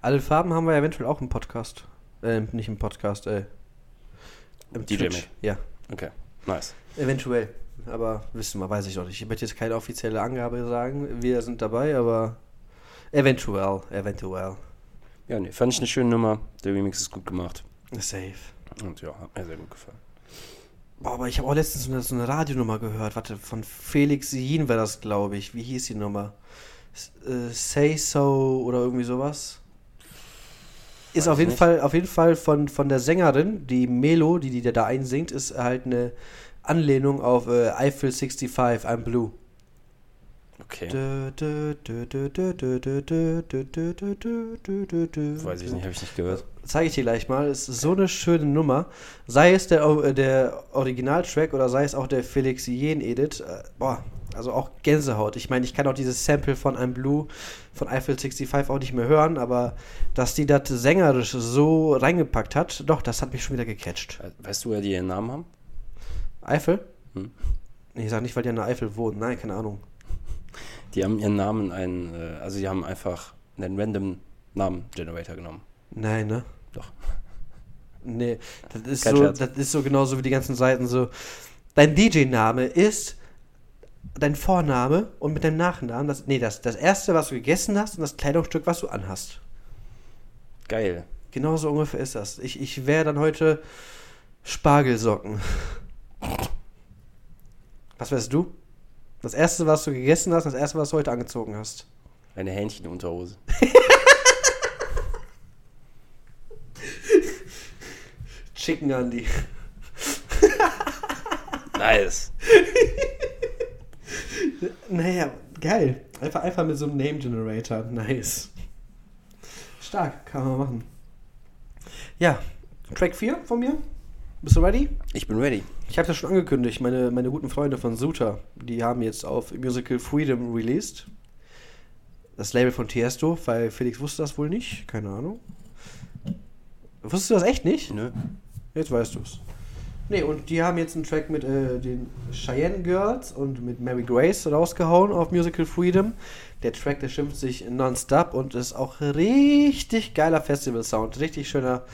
Alle Farben haben wir eventuell auch im Podcast. Äh, nicht im Podcast, äh. Im DJ Twitch. Ja, Okay, nice. eventuell. Aber wissen wir, weiß ich noch nicht. Ich möchte jetzt keine offizielle Angabe sagen. Wir sind dabei, aber eventuell, eventuell. Ja, nee, fand ich eine schöne Nummer. Der Remix ist gut gemacht. Safe. Und ja, hat mir sehr gut gefallen. Boah, aber ich habe auch letztens so eine, so eine Radionummer gehört. Warte, von Felix Yin war das, glaube ich. Wie hieß die Nummer? Äh, Say So oder irgendwie sowas. Ist Weiß auf jeden nicht. Fall, auf jeden Fall von, von der Sängerin, die Melo, die, die da einsingt, ist halt eine Anlehnung auf äh, Eiffel 65, I'm Blue. Okay. Weiß Weiß ich nicht, habe ich nicht gehört. Zeige ich dir gleich mal. Es ist so eine schöne Nummer. Sei es der, äh, der Originaltrack oder sei es auch der Felix Jen Edit. Äh, boah, also auch Gänsehaut. Ich meine, ich kann auch dieses Sample von I'm Blue von Eiffel 65 auch nicht mehr hören, aber dass die das sängerisch so reingepackt hat, doch, das hat mich schon wieder gecatcht. Weißt du, wer die ihren Namen haben? Eifel? Hm. Ich sag nicht, weil die an der Eifel wohnen. Nein, keine Ahnung. Die haben ihren Namen einen, äh, also die haben einfach einen random Namen-Generator genommen. Nein, ne? Doch. Nee, das ist, Kein so, Scherz. das ist so genauso wie die ganzen Seiten so. Dein DJ-Name ist dein Vorname und mit deinem Nachnamen. Das, nee, das, das erste, was du gegessen hast und das Kleidungsstück, was du anhast. Geil. Genauso ungefähr ist das. Ich, ich wäre dann heute Spargelsocken. Was wärst du? Das erste, was du gegessen hast, das erste, was du heute angezogen hast. Eine Hähnchenunterhose. Chicken Andy. Nice. Naja, geil. Einfach, einfach mit so einem Name Generator. Nice. Stark, kann man machen. Ja, Track 4 von mir. Bist du ready? Ich bin ready. Ich habe das schon angekündigt. Meine, meine guten Freunde von Suter, die haben jetzt auf Musical Freedom released. Das Label von Tiesto, weil Felix wusste das wohl nicht. Keine Ahnung. Wusstest du das echt nicht? Nö. Jetzt weißt du es. Nee, und die haben jetzt einen Track mit äh, den Cheyenne Girls und mit Mary Grace rausgehauen auf Musical Freedom. Der Track, der schimpft sich Nonstop und ist auch richtig geiler Festival-Sound. Richtig schöner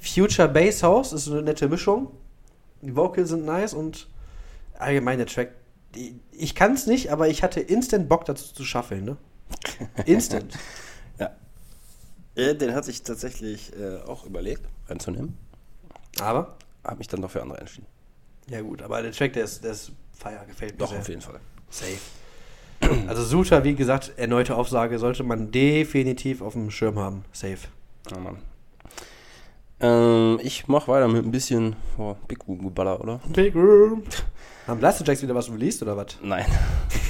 Future Bass House, ist so eine nette Mischung. Die Vocals sind nice und allgemein der Track. Ich kann es nicht, aber ich hatte instant Bock dazu zu schaffeln, ne? Instant. Ja. Äh, den hatte ich tatsächlich äh, auch überlegt, reinzunehmen. Aber? Hab mich dann doch für andere entschieden. Ja gut, aber der Track, der ist, der ist feier, gefällt mir Doch, sehr. auf jeden Fall. Safe. Also Suter, wie gesagt, erneute Aufsage sollte man definitiv auf dem Schirm haben. Safe. Ja, Mann. Ähm, ich mach weiter mit ein bisschen oh, Big Room Geballer, oder? Big Room. Haben Blaster Jacks wieder was released oder was? Nein.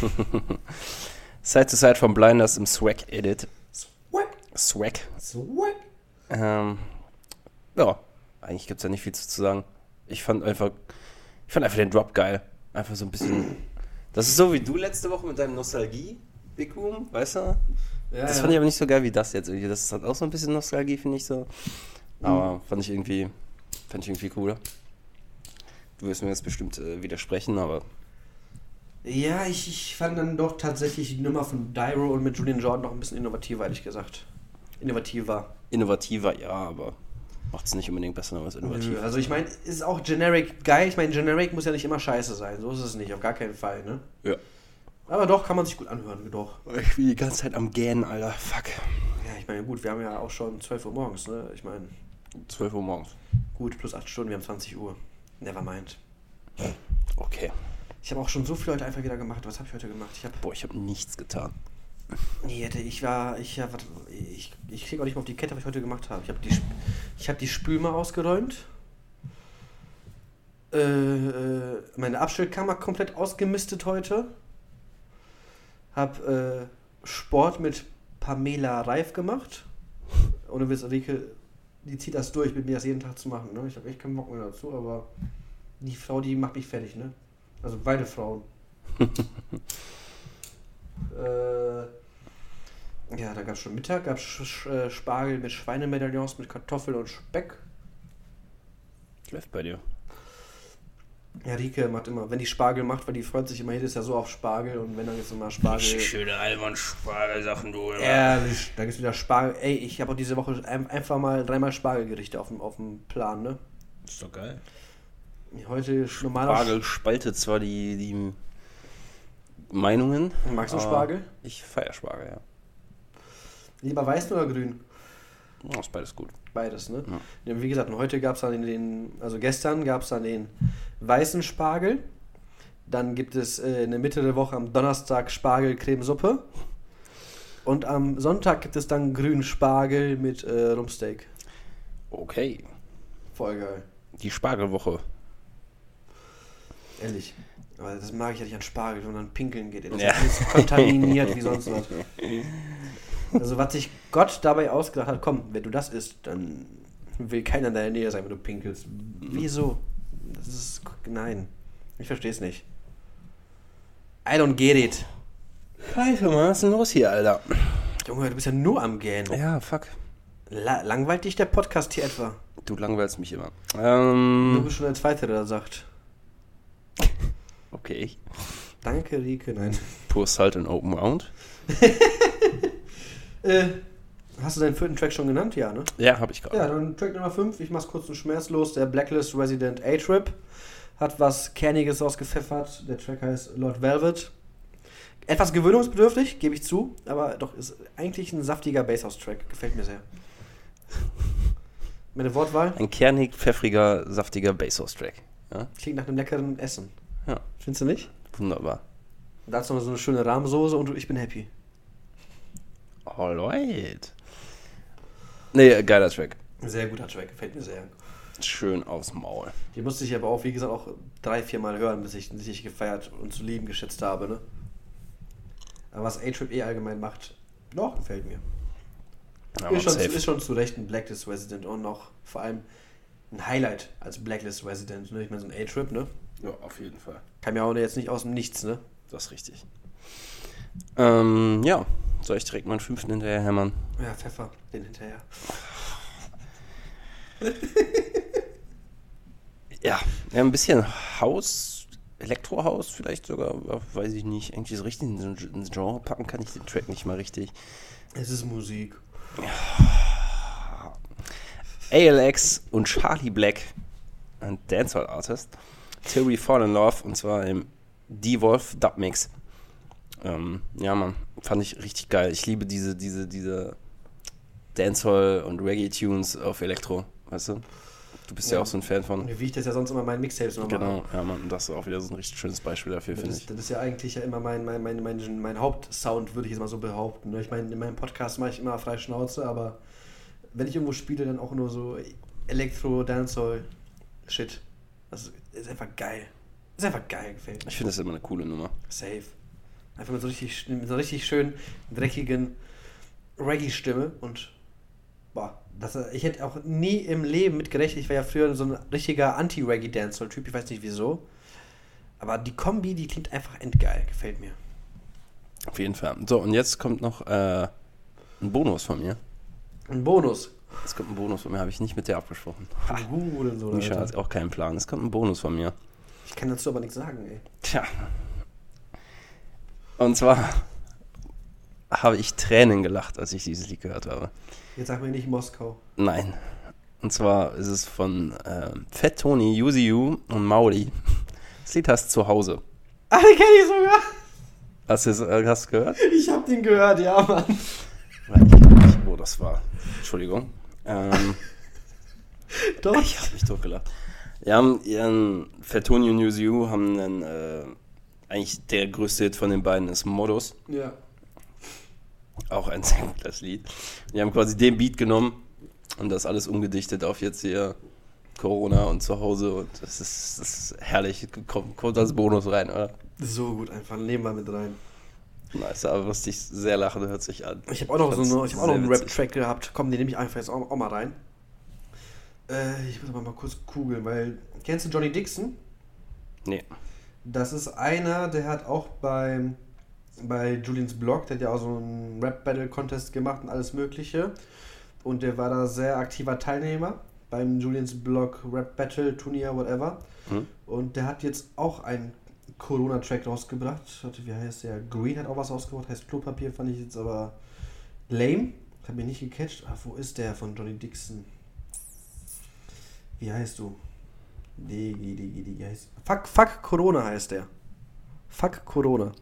Side to Side von Blinders im Swag Edit. Swag. Swag. Swag. Ähm, ja, eigentlich gibt's da nicht viel zu sagen. Ich fand einfach, ich fand einfach den Drop geil. Einfach so ein bisschen. Das ist so wie du letzte Woche mit deinem Nostalgie Room, weißt du? Ja, das ja. fand ich aber nicht so geil wie das jetzt. Das hat auch so ein bisschen Nostalgie, finde ich so. Aber fand ich irgendwie, fand ich irgendwie cooler. Du wirst mir jetzt bestimmt äh, widersprechen, aber Ja, ich, ich fand dann doch tatsächlich die Nummer von Dyro und mit Julian Jordan noch ein bisschen innovativer, ehrlich gesagt. Innovativer. innovativer, ja, aber macht es nicht unbedingt besser, wenn man es innovativ. Nö, Also ich meine, ist auch Generic geil. Ich meine, Generic muss ja nicht immer scheiße sein. So ist es nicht, auf gar keinen Fall, ne? Ja. Aber doch, kann man sich gut anhören, doch. Ich bin die ganze Zeit am Gähnen, Alter. Fuck. Ja, ich meine, gut, wir haben ja auch schon 12 Uhr morgens, ne? Ich meine, 12 Uhr morgens. gut, plus 8 Stunden, wir haben 20 Uhr. Never mind. Okay. Ich habe auch schon so viel heute einfach wieder gemacht. Was habe ich heute gemacht? Ich habe Boah, ich habe nichts getan. Nee, ich war, ich, ja, ich, ich krieg auch nicht mal auf die Kette, was ich heute gemacht habe. Ich habe die, ich habe die Spülma ausgeräumt. Äh, äh, meine Abstellkammer komplett ausgemistet heute. Hab äh, Sport mit Pamela Reif gemacht. Ohne Witz, Rike, die zieht das durch, mit mir das jeden Tag zu machen. Ne? Ich habe echt keinen Bock mehr dazu, aber die Frau, die macht mich fertig, ne? Also beide Frauen. äh, ja, dann gab es schon Mittag, gab es äh, Spargel mit Schweinemedaillons, mit Kartoffeln und Speck. Läuft bei dir. Ja, Rike macht immer, wenn die Spargel macht, weil die freut sich immer jedes Jahr so auf Spargel und wenn dann jetzt immer Spargel. Schöne Alman-Spargel-Sachen, du. Ehrlich, da gibt's wieder Spargel. Ey, ich habe auch diese Woche ein, einfach mal dreimal Spargelgerichte auf dem, auf dem Plan, ne? Ist doch geil. Heute normaler Spargel spaltet zwar die, die Meinungen. Magst du Spargel? Ich feier Spargel, ja. Lieber weiß oder grün? Oh, ist beides gut. Beides, ne? Ja. Wie gesagt, heute gab es dann den, also gestern gab es dann den weißen Spargel. Dann gibt es äh, in der Mitte der Woche am Donnerstag Spargel-Cremesuppe. Und am Sonntag gibt es dann grünen Spargel mit äh, Rumpsteak. Okay. Voll geil. Die Spargelwoche. Ehrlich. Aber das mag ich ja nicht an Spargel, wenn man pinkeln geht. Das Ja. ist kontaminiert wie sonst was. Also was sich Gott dabei ausgedacht hat, komm, wenn du das isst, dann will keiner in deiner Nähe sein, wenn du pinkelst. Wieso? Das ist. Nein. Ich verstehe es nicht. I don't get it. Scheiße, Mann, was ist denn los hier, Alter? Junge, du bist ja nur am Gähnen. Ja, fuck. La langweilt dich der Podcast hier etwa? Du langweilst mich immer. Du Ähm, bist schon der Zweite, der das sagt. okay. Danke, Rike. Nein. Pur Salt and Open Round. Äh, hast du deinen vierten Track schon genannt? Ja, ne? Ja, hab ich gerade. Ja, dann Track Nummer 5, ich mach's kurz und schmerzlos. Der Blacklist Resident A-Trip hat was Kerniges rausgepfeffert. Der Track heißt Lord Velvet. Etwas gewöhnungsbedürftig, gebe ich zu, aber doch ist eigentlich ein saftiger Basshouse-Track. Gefällt mir sehr. Meine Wortwahl Ein kernig, pfeffriger, saftiger Basshouse-Track. Ja, klingt nach einem leckeren Essen. Ja. Findest du nicht? wunderbar. Dazu noch so eine schöne Rahmsoße und ich bin happy. Alright. Nee, geiler Track. Sehr guter Track, gefällt mir sehr. Schön aufs Maul. Die musste ich aber auch, wie gesagt, auch drei, vier Mal hören, bis ich ihn richtig gefeiert und zu lieben geschätzt habe, ne? Aber was A-Trip eh allgemein macht, doch, gefällt mir. Ja, ist, schon, ist schon zu Recht ein Blacklist Resident und noch vor allem ein Highlight als Blacklist Resident, ne? Ich meine, so ein A-Trip, ne? ja, auf jeden Fall. Kam ja auch jetzt nicht aus dem Nichts, ne? Das ist richtig. Ähm, ja. Soll ich direkt meinen fünften hinterher hämmern? Ja, Pfeffer, den hinterher. Ja. ja ein bisschen Haus, Elektrohaus vielleicht sogar, weiß ich nicht. Irgendwie so richtig in so ein Genre packen kann ich den Track nicht mal richtig. Es ist Musik. ALX und Charlie Black, ein Dancehall-Artist, Till We Fall in Love und zwar im Devolve Dub Mix. Ähm, ja, Mann, fand ich richtig geil. Ich liebe diese, diese, diese Dancehall und Reggae-Tunes auf Elektro, weißt du? Du bist ja, Ja. auch so ein Fan von. Wie ich das ja sonst immer in meinen Mixtapes mache. Genau, ja, Mann, das ist auch wieder so ein richtig schönes Beispiel dafür, Das finde ich. das ist ja eigentlich ja immer mein, mein, mein, mein, mein Hauptsound, würde ich jetzt mal so behaupten. ne? Ich meine, in meinem Podcast mache ich immer frei Schnauze, aber wenn ich irgendwo spiele, dann auch nur so Elektro, Dancehall, Shit. Das ist einfach geil. Ist einfach geil, gefällt mir. Ich finde das immer eine coole Nummer. Safe. Einfach mit so richtig, mit so richtig schön dreckigen Reggae-Stimme und boah, das, ich hätte auch nie im Leben mit gerechnet. Ich war ja früher so ein richtiger Anti-Reggae-Dancehall-Typ, ich weiß nicht wieso. Aber die Kombi, die klingt einfach endgeil, gefällt mir. Auf jeden Fall. So, und jetzt kommt noch äh, ein Bonus von mir. Ein Bonus. Es kommt ein Bonus von mir, habe ich nicht mit dir abgesprochen. Ha, Uh, oder so. Misha hat auch keinen Plan. Es kommt ein Bonus von mir. Ich kann dazu aber nichts sagen, ey. Tja. Und zwar habe ich Tränen gelacht, als ich dieses Lied gehört habe. Jetzt sag mir nicht Moskau. Nein. Und zwar ist es von äh, Fat Tony, Yuzi Yu und Mauli. Das Lied heißt Zuhause. Ah, den kenn ich sogar. Hast du es äh, hast gehört? Ich hab den gehört, ja, Mann. Weiß ich nicht, wo das war. Entschuldigung. Ähm, Doch. ich habe mich totgelacht. Die haben ihren Fat Tony und Yuzi Yu haben dann äh, eigentlich der größte Hit von den beiden ist Modus. Ja. Auch ein sehr gutes Lied. Die haben quasi den Beat genommen und das alles umgedichtet auf jetzt hier Corona und zu Hause und das ist, das ist herrlich. Kommt, kommt als Bonus rein, oder? So gut, einfach nehmen wir mit rein. Nice, aber musste ich sehr lachen, hört sich an. Ich habe auch noch so eine, ich hab auch noch einen. Rap-Track gehabt. Komm, den nehme ich einfach jetzt auch, auch mal rein. Äh, ich muss aber mal kurz googeln, weil. Kennst du Johnny Dixon? Nee. Das ist einer, der hat auch beim bei Julians Blog, der hat ja auch so einen Rap-Battle-Contest gemacht und alles Mögliche. Und der war da sehr aktiver Teilnehmer beim Julians Blog Rap-Battle-Turnier, whatever. Hm? Und der hat jetzt auch einen Corona-Track rausgebracht. Warte, wie heißt der? Green hat auch was rausgebracht, heißt Klopapier, fand ich jetzt aber lame. Hat mich nicht gecatcht. Ah, wo ist der von Johnny Dixon? Wie heißt du? Digi, Digi, Digi heißt. Fuck, fuck Corona heißt der. Fuck Corona.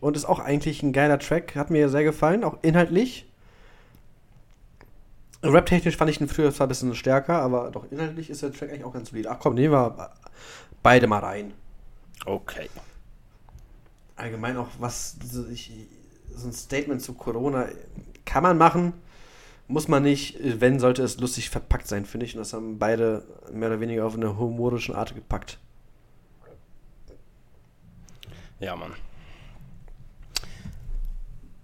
Und ist auch eigentlich ein geiler Track. Hat mir sehr gefallen, auch inhaltlich. Rap-technisch fand ich ihn früher zwar ein bisschen stärker, aber doch inhaltlich ist der Track eigentlich auch ganz solid. Ach komm, nehmen wir beide mal rein. Okay. Allgemein auch was, so, ein Statement zu Corona kann man machen, muss man nicht. Wenn, sollte es lustig verpackt sein, finde ich. Und das haben beide mehr oder weniger auf eine humorische Art gepackt. Ja, Mann.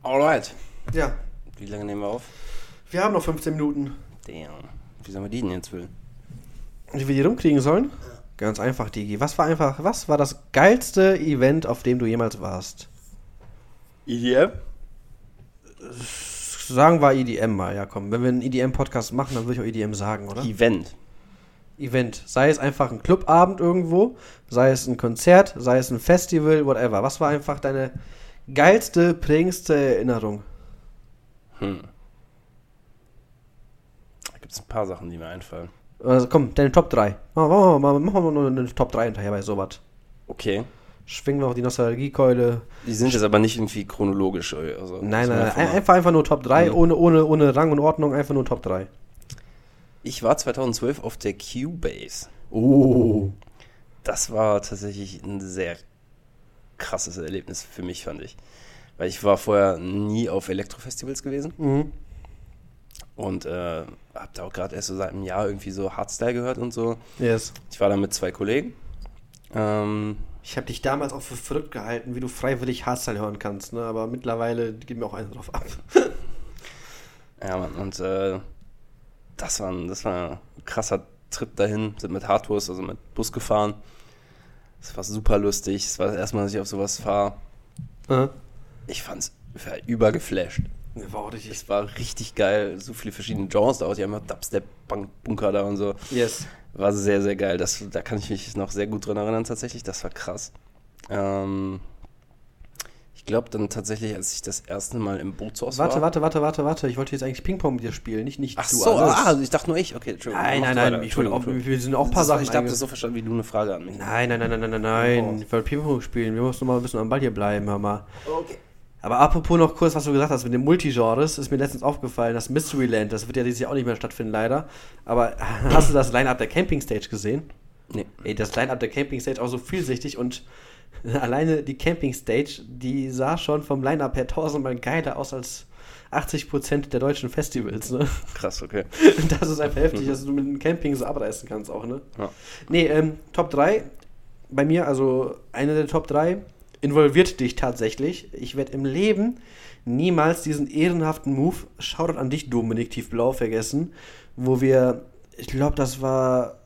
Alright. Ja, Wie lange nehmen wir auf? wir haben noch 15 Minuten. Damn. Wie sollen wir die denn jetzt füllen? Wie wir die rumkriegen sollen? Ganz einfach, Digi. Was war einfach, was war das geilste Event, auf dem du jemals warst? EDM? Sagen wir EDM mal, ja komm. Wenn wir einen EDM-Podcast machen, dann würde ich auch EDM sagen, oder? Event. Event. Sei es einfach ein Clubabend irgendwo, sei es ein Konzert, sei es ein Festival, whatever. Was war einfach deine geilste, prägendste Erinnerung? Hm. Da gibt es ein paar Sachen, die mir einfallen. Also komm, deine Top 3. Machen wir mal, machen wir mal eine Top 3 hinterher bei sowas. Okay. Schwingen wir auch die Nostalgiekeule. Die sind jetzt aber nicht irgendwie chronologisch. Also, Nein, nein, nein. einfach Einfach, einfach nur Top 3, Mhm. ohne, ohne, ohne Rang und Ordnung, einfach nur Top 3. Ich war 2012 auf der Cubase. Oh. Das war tatsächlich ein sehr krasses Erlebnis für mich, fand ich. Weil ich war vorher nie auf Elektrofestivals gewesen Mhm. und äh, hab da auch gerade erst so seit einem Jahr irgendwie so Hardstyle gehört und so. Yes. Ich war da mit zwei Kollegen. Ähm, Ich habe dich damals auch für verrückt gehalten, wie du freiwillig Hardstyle hören kannst, ne? aber mittlerweile geht mir auch einer drauf ab. ja, Mann, und äh, das, war ein, das war ein krasser Trip dahin. Sind mit Hardtours, also mit Bus gefahren. Das war super lustig. Es war das erste Mal, dass ich auf sowas fahre. Äh? Ich fand's war übergeflasht. War auch richtig. Es war richtig geil. So viele verschiedene Genres da. Die haben ja Dubstep, Bunk- Bunker da und so. Yes. War sehr, sehr geil. Das, da kann ich mich noch sehr gut dran erinnern, tatsächlich. Das war krass. Ähm, ich glaube dann tatsächlich, als ich das erste Mal im Bootshaus Warte, war. warte, warte, warte, warte. Ich wollte jetzt eigentlich Ping-Pong mit dir spielen, nicht, nicht Ach du so, alles. ah, ich dachte nur ich. Okay, Entschuldigung. Nein, nein, nein. Ich wollte auch, wir sind auch ein paar Sachen. Ich habe das so verstanden, wie du eine Frage an mich Nein, nein, nein, nein, nein, nein. Oh. Ich wollte Ping-Pong spielen. Wir mussten mal ein bisschen am Ball hier bleiben, hör mal. Okay. Aber apropos noch kurz, was du gesagt hast mit den Multigenres, ist mir letztens aufgefallen, das Mysteryland, das wird ja dieses Jahr auch nicht mehr stattfinden, leider. Aber hast du das Line-Up der Camping Stage gesehen? Nee. Ey, das Line-Up der Camping Stage auch so vielschichtig und alleine die Camping Stage, die sah schon vom Line-Up her tausendmal geiler aus als 80% der deutschen Festivals, ne? Krass, okay. Das ist einfach heftig, dass du mit dem Camping so abreißen kannst auch, ne? Ja. Nee, ähm, Top 3 bei mir, also eine der Top 3, involviert dich tatsächlich. Ich werde im Leben niemals diesen ehrenhaften Move, Shoutout an dich, Dominik Tiefblau, vergessen, wo wir, ich glaube, das war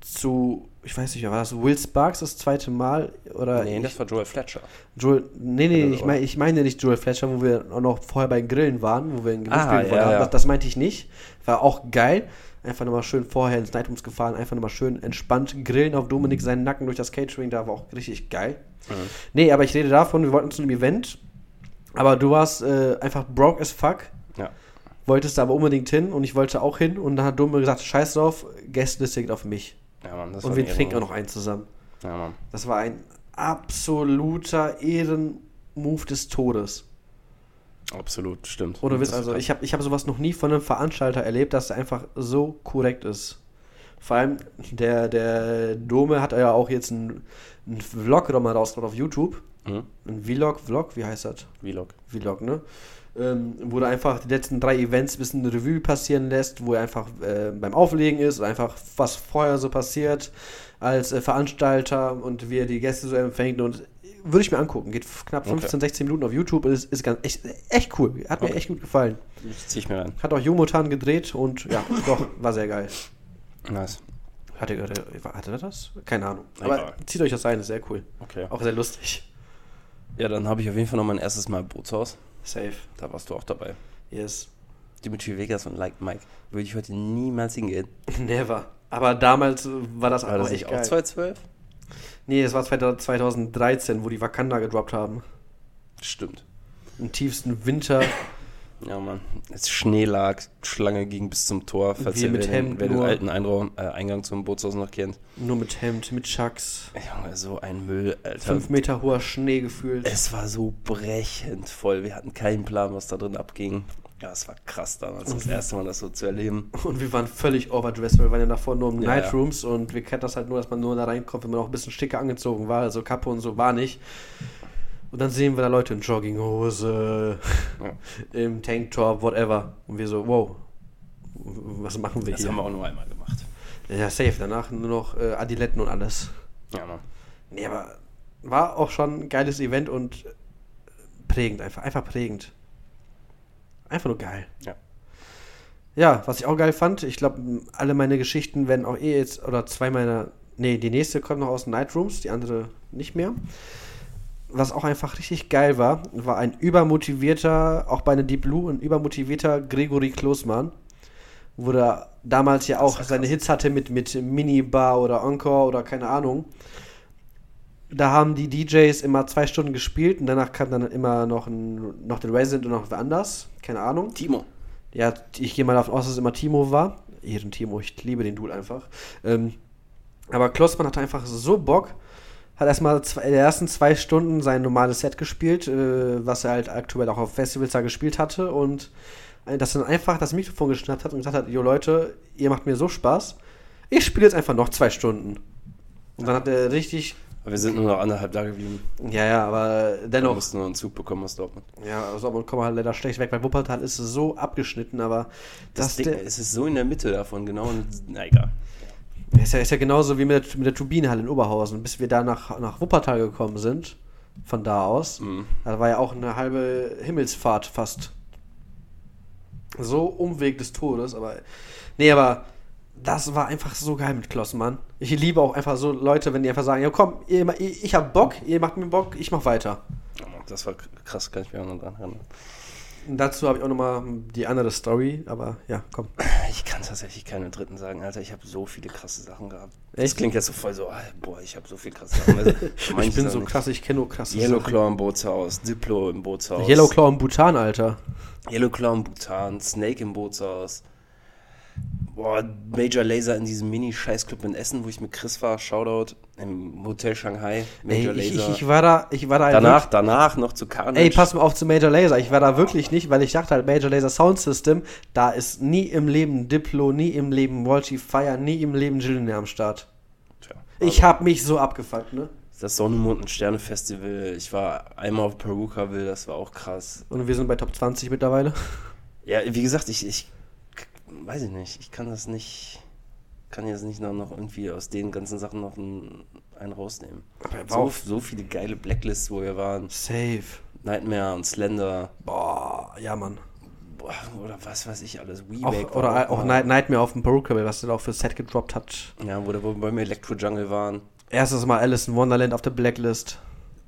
zu, ich weiß nicht, war das Will Sparks das zweite Mal? Oder Nee, ich, das war Joel Fletcher. Joel, nee, nee, ich, so. mein, ich meine nicht Joel Fletcher, wo wir auch noch vorher bei Grillen waren, wo wir ein Ah, Grillspiel ja, haben. ja. Das, das meinte ich nicht. War auch geil. Einfach nochmal schön vorher ins Nightrooms gefahren, einfach nochmal schön entspannt grillen auf Dominik seinen Nacken durch das Catering, da war auch richtig geil. Mhm. Nee, aber ich rede davon, wir wollten zu einem Event, aber du warst äh, einfach broke as fuck, Ja. wolltest da aber unbedingt hin und ich wollte auch hin und dann hat Dumme gesagt, scheiß drauf, Gästeliste geht auf mich. Ja, Mann, das und wir trinken auch noch einen zusammen. Ja, Mann. Das war ein absoluter Ehrenmove des Todes. Absolut, stimmt. Oder wisst also, ich habe ich hab sowas noch nie von einem Veranstalter erlebt, dass er einfach so korrekt ist. Vor allem der, der Dome hat ja auch jetzt einen, einen Vlog nochmal rausgebracht auf YouTube. Mhm. Ein Vlog, Vlog, wie heißt das? Vlog. Vlog, ne? ähm, wo er einfach die letzten drei Events ein bisschen Revue passieren lässt, wo er einfach äh, beim Auflegen ist und einfach was vorher so passiert als äh, Veranstalter und wie er die Gäste so empfängt und würde ich mir angucken. Geht knapp 15, 16 Minuten auf YouTube ist, ist ganz echt, echt cool. Hat mir Okay. echt gut gefallen. Das zieh ich mir rein. Hat auch Jomotan gedreht und ja, doch, war sehr geil. Nice. Hatte, hatte, hatte er das? Keine Ahnung. Egal. Aber zieht euch das rein, ist sehr cool. Okay. Auch sehr lustig. Ja, dann habe ich auf jeden Fall noch mein erstes Mal Bootshaus. Safe. Da warst du auch dabei. Yes. Dimitri Vegas und Like Mike. Würde ich heute niemals hingehen. Never. Aber damals war das War auch das echt nicht auch geil. 2012? Nee, das war 2013, wo die Wakanda gedroppt haben. Stimmt. Im tiefsten Winter. Ja, Mann. Als Schnee lag, Schlange ging bis zum Tor, falls Wir ihr mit wer, Hemd den, wer den alten Einraum, äh, Eingang zum Bootshaus noch kennt. Nur mit Hemd, mit Chucks. Junge, so ein Müll, Alter. Fünf Meter hoher Schnee gefühlt. Es war so brechend voll. Wir hatten keinen Plan, was da drin abging. Ja, es war krass damals, das erste Mal das so zu erleben. Und wir waren völlig overdressed, weil wir waren ja davor nur im Ja, Nightrooms und wir kennen das halt nur, dass man nur da reinkommt, wenn man auch ein bisschen schicker angezogen war. Also Kappe und so war nicht. Und dann sehen wir da Leute in Jogginghose, im Tanktop, whatever. Und wir so, wow, was machen wir Das hier? haben wir auch nur einmal gemacht. Ja, safe. Danach nur noch äh, Adiletten und alles. Ja, Mann. Nee, aber war auch schon ein geiles Event und prägend einfach. Einfach prägend. Einfach nur geil. Ja. Ja, was ich auch geil fand, ich glaube, alle meine Geschichten werden auch eh jetzt, oder zwei meiner, nee, die nächste kommt noch aus Nightrooms, die andere nicht mehr. Was auch einfach richtig geil war, war ein übermotivierter, auch bei einer Deep Blue, ein übermotivierter Gregory Klosmann, wo er damals ja auch seine. Hits hatte mit, mit Minibar oder Encore oder keine Ahnung. Da haben die DJs immer zwei Stunden gespielt und danach kam dann immer noch, ein, noch den Resident und noch wer anders, keine Ahnung. Timo. Ja, ich gehe mal davon aus, dass es immer Timo war. Ehren Timo, ich liebe den Dude einfach. Ähm, aber Klossmann hatte einfach so Bock. Hat erstmal in den ersten zwei Stunden sein normales Set gespielt, äh, was er halt aktuell auch auf Festivals da gespielt hatte. Und äh, dass er dann einfach das Mikrofon geschnappt hat und gesagt hat: Jo Leute, ihr macht mir so Spaß. Ich spiele jetzt einfach noch zwei Stunden. Und dann hat er richtig. Aber wir sind nur noch anderthalb da geblieben. Ja, ja, aber Wir dennoch. mussten nur einen Zug bekommen aus Dortmund. Ja, also man kommt halt leider schlecht weg. Bei Wuppertal ist es so abgeschnitten, aber Das das, Ding, es ist so in der Mitte davon, genau. Na egal. Ist ja, ist ja genauso wie mit der, mit der Turbinenhalle in Oberhausen. Bis wir da nach, nach Wuppertal gekommen sind, von da aus, Mhm. da war ja auch eine halbe Himmelsfahrt fast. So Umweg des Todes, aber. Nee, aber das war einfach so geil mit Klossmann. Ich liebe auch einfach so Leute, wenn die einfach sagen: Ja, komm, ihr, ich, hab Bock, ihr macht mir Bock, ich mach weiter. Mann, Das war krass, kann ich mich auch noch dran erinnern. Dazu habe ich auch nochmal die andere Story, aber ja, komm. Ich kann tatsächlich keine dritten sagen, Alter. Ich habe so viele krasse Sachen gehabt. Das Echt? klingt jetzt so voll so, ah, boah, ich habe so viele krasse Sachen. Also, Ich bin das so nicht. krass, ich kenne nur krasse Yellow Sachen. Claw im Bootshaus, Diplo im Bootshaus. Yellow Claw im Bhutan, Alter. Yellow Claw im Bhutan, Snake im Bootshaus. Boah, Major Laser in diesem Mini-Scheißclub in Essen, wo ich mit Chris war, Shoutout, im Hotel Shanghai, Ey, Major ich, Laser. ich, ich war da, ich war da danach, danach noch zu Carnage. Ey, pass mal auf zu Major Laser. Ich war da wirklich nicht, weil ich dachte halt, Major Laser Sound System, da ist nie im Leben Diplo, nie im Leben Walshy Fire, nie im Leben Jillionaire am Start. Tja, Ich hab mich so abgefuckt, ne? Das Sonne, Mond und Sterne Festival. Ich war einmal auf Perukaville, das war auch krass. Und wir sind bei Top 20 mittlerweile. Ja, wie gesagt, ich, ich weiß ich nicht. Ich kann das nicht, kann jetzt nicht noch, noch irgendwie aus den ganzen Sachen noch einen, einen rausnehmen. Er So, so viele geile Blacklists, wo wir waren. Safe. Nightmare und Slender. Boah, ja, Mann. Boah, oder was weiß ich alles. Auch, Weeback oder auch. Night, Nightmare auf dem Perukaville, was der da auch für Set gedroppt hat. Ja, wo wir beim Electro Jungle waren. Erstes Mal Alice in Wonderland auf der Blacklist.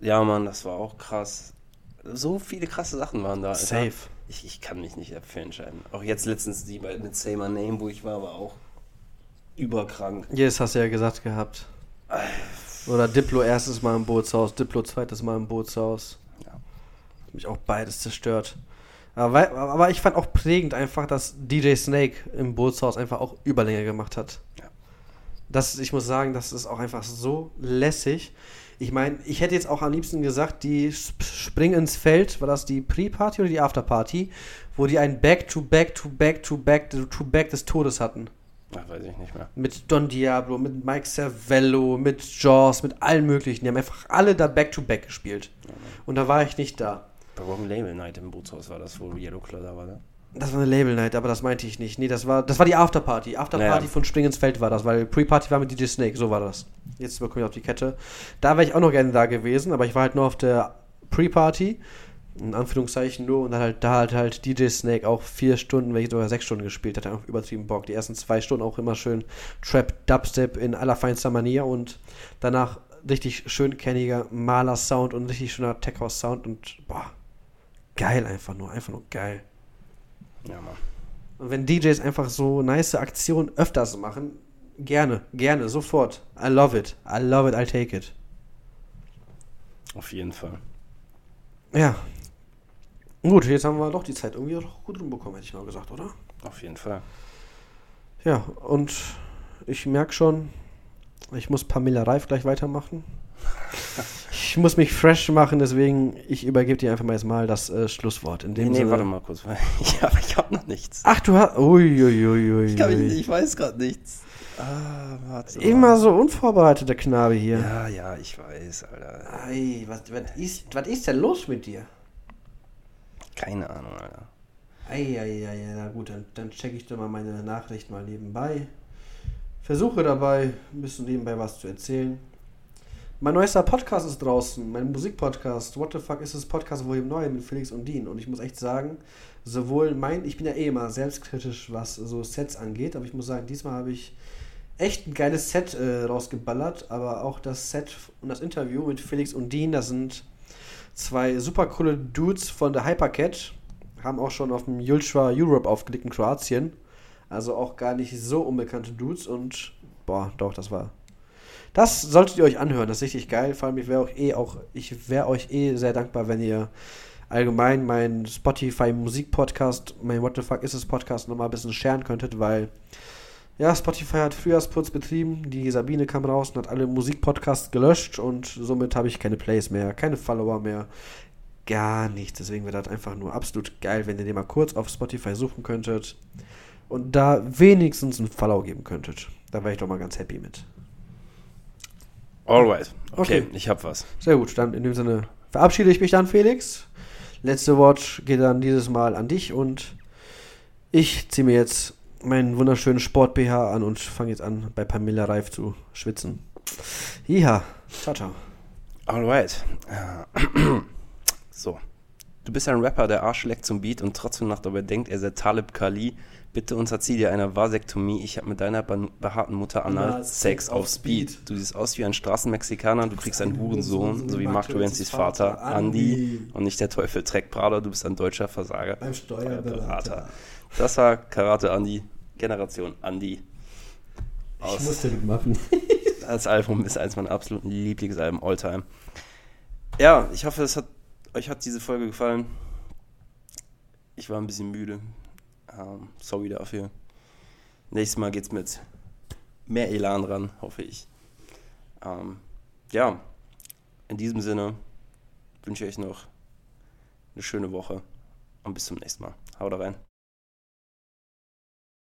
Ja, Mann, das war auch krass. So viele krasse Sachen waren da. Alter. Safe. Ich, ich kann mich nicht dafür entscheiden. Auch jetzt letztens die bei, mit Say My Name, wo ich war, war auch überkrank. Yes, hast du ja gesagt gehabt. Oder Diplo erstes Mal im Bootshaus, Diplo zweites Mal im Bootshaus. Ja. Hat mich auch beides zerstört. Aber, aber ich fand auch prägend einfach, dass DJ Snake im Bootshaus einfach auch Überlänge gemacht hat. Ja. Das, ich muss sagen, das ist auch einfach so lässig. Ich meine, ich hätte jetzt auch am liebsten gesagt, die Sp- Spring ins Feld, war das die Pre-Party oder die After-Party, wo die ein Back-to-Back-to-Back-to-Back-to-Back des Todes hatten. Ach, weiß ich nicht mehr. Mit Don Diablo, mit Mike Cervello, mit Jaws, mit allen möglichen. Die haben einfach alle da Back-to-Back gespielt. Und da war ich nicht da. Wrong Label Night im Bootshaus war das, wo Yellow Claw da war, ne? Das war eine Label Night, aber das meinte ich nicht. Nee, das war, das war die Afterparty. Afterparty Ja. von Spring ins Feld war das, weil Pre-Party war mit DJ Snake, so war das. Jetzt bekomme ich auf die Kette. Da wäre ich auch noch gerne da gewesen, aber ich war halt nur auf der Pre-Party, in Anführungszeichen nur, und dann halt, da hat halt DJ Snake auch vier Stunden, wenn sogar sechs Stunden gespielt, hat auch übertrieben Bock. Die ersten zwei Stunden auch immer schön Trap, Dubstep in allerfeinster Manier und danach richtig schön kenniger Maler-Sound und richtig schöner Tech-House-Sound und boah, geil einfach nur, einfach nur geil. Ja, Mann. Und wenn DJs einfach so nice Aktionen öfters machen, gerne, gerne, sofort. I love it. I love it, I'll take it. Auf jeden Fall. Ja. Gut, jetzt haben wir doch die Zeit irgendwie doch gut rumbekommen, hätte ich mal gesagt, oder? Auf jeden Fall. Ja, und ich merke schon, ich muss Pamela Reif gleich weitermachen. Ich muss mich fresh machen, deswegen ich übergebe dir einfach mal jetzt mal das äh, Schlusswort. In Nee, dem nee, Sinne- warte mal kurz. Ich hab noch nichts. Ach, du hast. Uiuiuiui. Ich, nicht- ich weiß gerade nichts. Ah, warte. mal. Immer so unvorbereiteter Knabe hier. Ja, ja, ich weiß, Alter. Ei, was, was, ist, was ist denn los mit dir? Keine Ahnung, Alter. Eieiei, na gut, dann, dann checke ich doch mal meine Nachricht mal nebenbei. Versuche dabei ein bisschen nebenbei was zu erzählen. Mein neuester Podcast ist draußen, mein Musikpodcast. What the fuck ist das Podcast Volume 9 mit Felix und Dean? Und ich muss echt sagen, sowohl mein, ich bin ja eh immer selbstkritisch, was so Sets angeht, aber ich muss sagen, diesmal habe ich echt ein geiles Set äh, rausgeballert, aber auch das Set und das Interview mit Felix und Dean, das sind zwei super coole Dudes von der Hypercat, haben auch schon auf dem Jultra Europe aufgelegt in Kroatien. Also auch gar nicht so unbekannte Dudes und boah, doch, das war. Das solltet ihr euch anhören, das ist richtig geil. Vor allem, ich wäre eh auch, euch eh sehr dankbar, wenn ihr allgemein meinen Spotify Musik-Podcast, mein What the fuck ist es Podcast nochmal ein bisschen sharen könntet, weil ja, Spotify hat Frühjahrsputz betrieben, die Sabine kam raus und hat alle Musikpodcasts gelöscht und somit habe ich keine Plays mehr, keine Follower mehr, gar nichts. Deswegen wäre das einfach nur absolut geil, wenn ihr den mal kurz auf Spotify suchen könntet und da wenigstens einen Follow geben könntet. Da wäre ich doch mal ganz happy mit. Alright. Okay, Okay. ich hab was. Sehr gut, dann in dem Sinne verabschiede ich mich dann, Felix. Letzte Wort geht dann dieses Mal an dich und ich ziehe mir jetzt meinen wunderschönen Sport-BH an und fange jetzt an, bei Pamela Reif zu schwitzen. Ja, ciao, ciao. Alright. Äh, So. Du bist ein Rapper, der Arsch leckt zum Beat und trotzdem noch dabei denkt, er sei Talib Kali. Bitte unterzieh dir eine Vasektomie. Ich habe mit deiner be- behaarten Mutter anal Sex auf Speed. Du siehst aus wie ein Straßenmexikaner, du kriegst einen Hurensohn, so wie Mark Terenzis Vater, Andy. Und nicht der Teufel trägt Prada, du bist ein deutscher Versager. Beim Steuerberater. Das war Karate Andy, Generation Andy. Aus mitmachen. das Album ist eines meiner absoluten Lieblingsalben Alltime. Ja, ich hoffe, es hat, euch hat diese Folge gefallen. Ich war ein bisschen müde. Ähm, sorry dafür. Nächstes Mal geht's mit mehr Elan ran, hoffe ich. Ähm, ja, in diesem Sinne wünsche ich euch noch eine schöne Woche und bis zum nächsten Mal. Haut rein.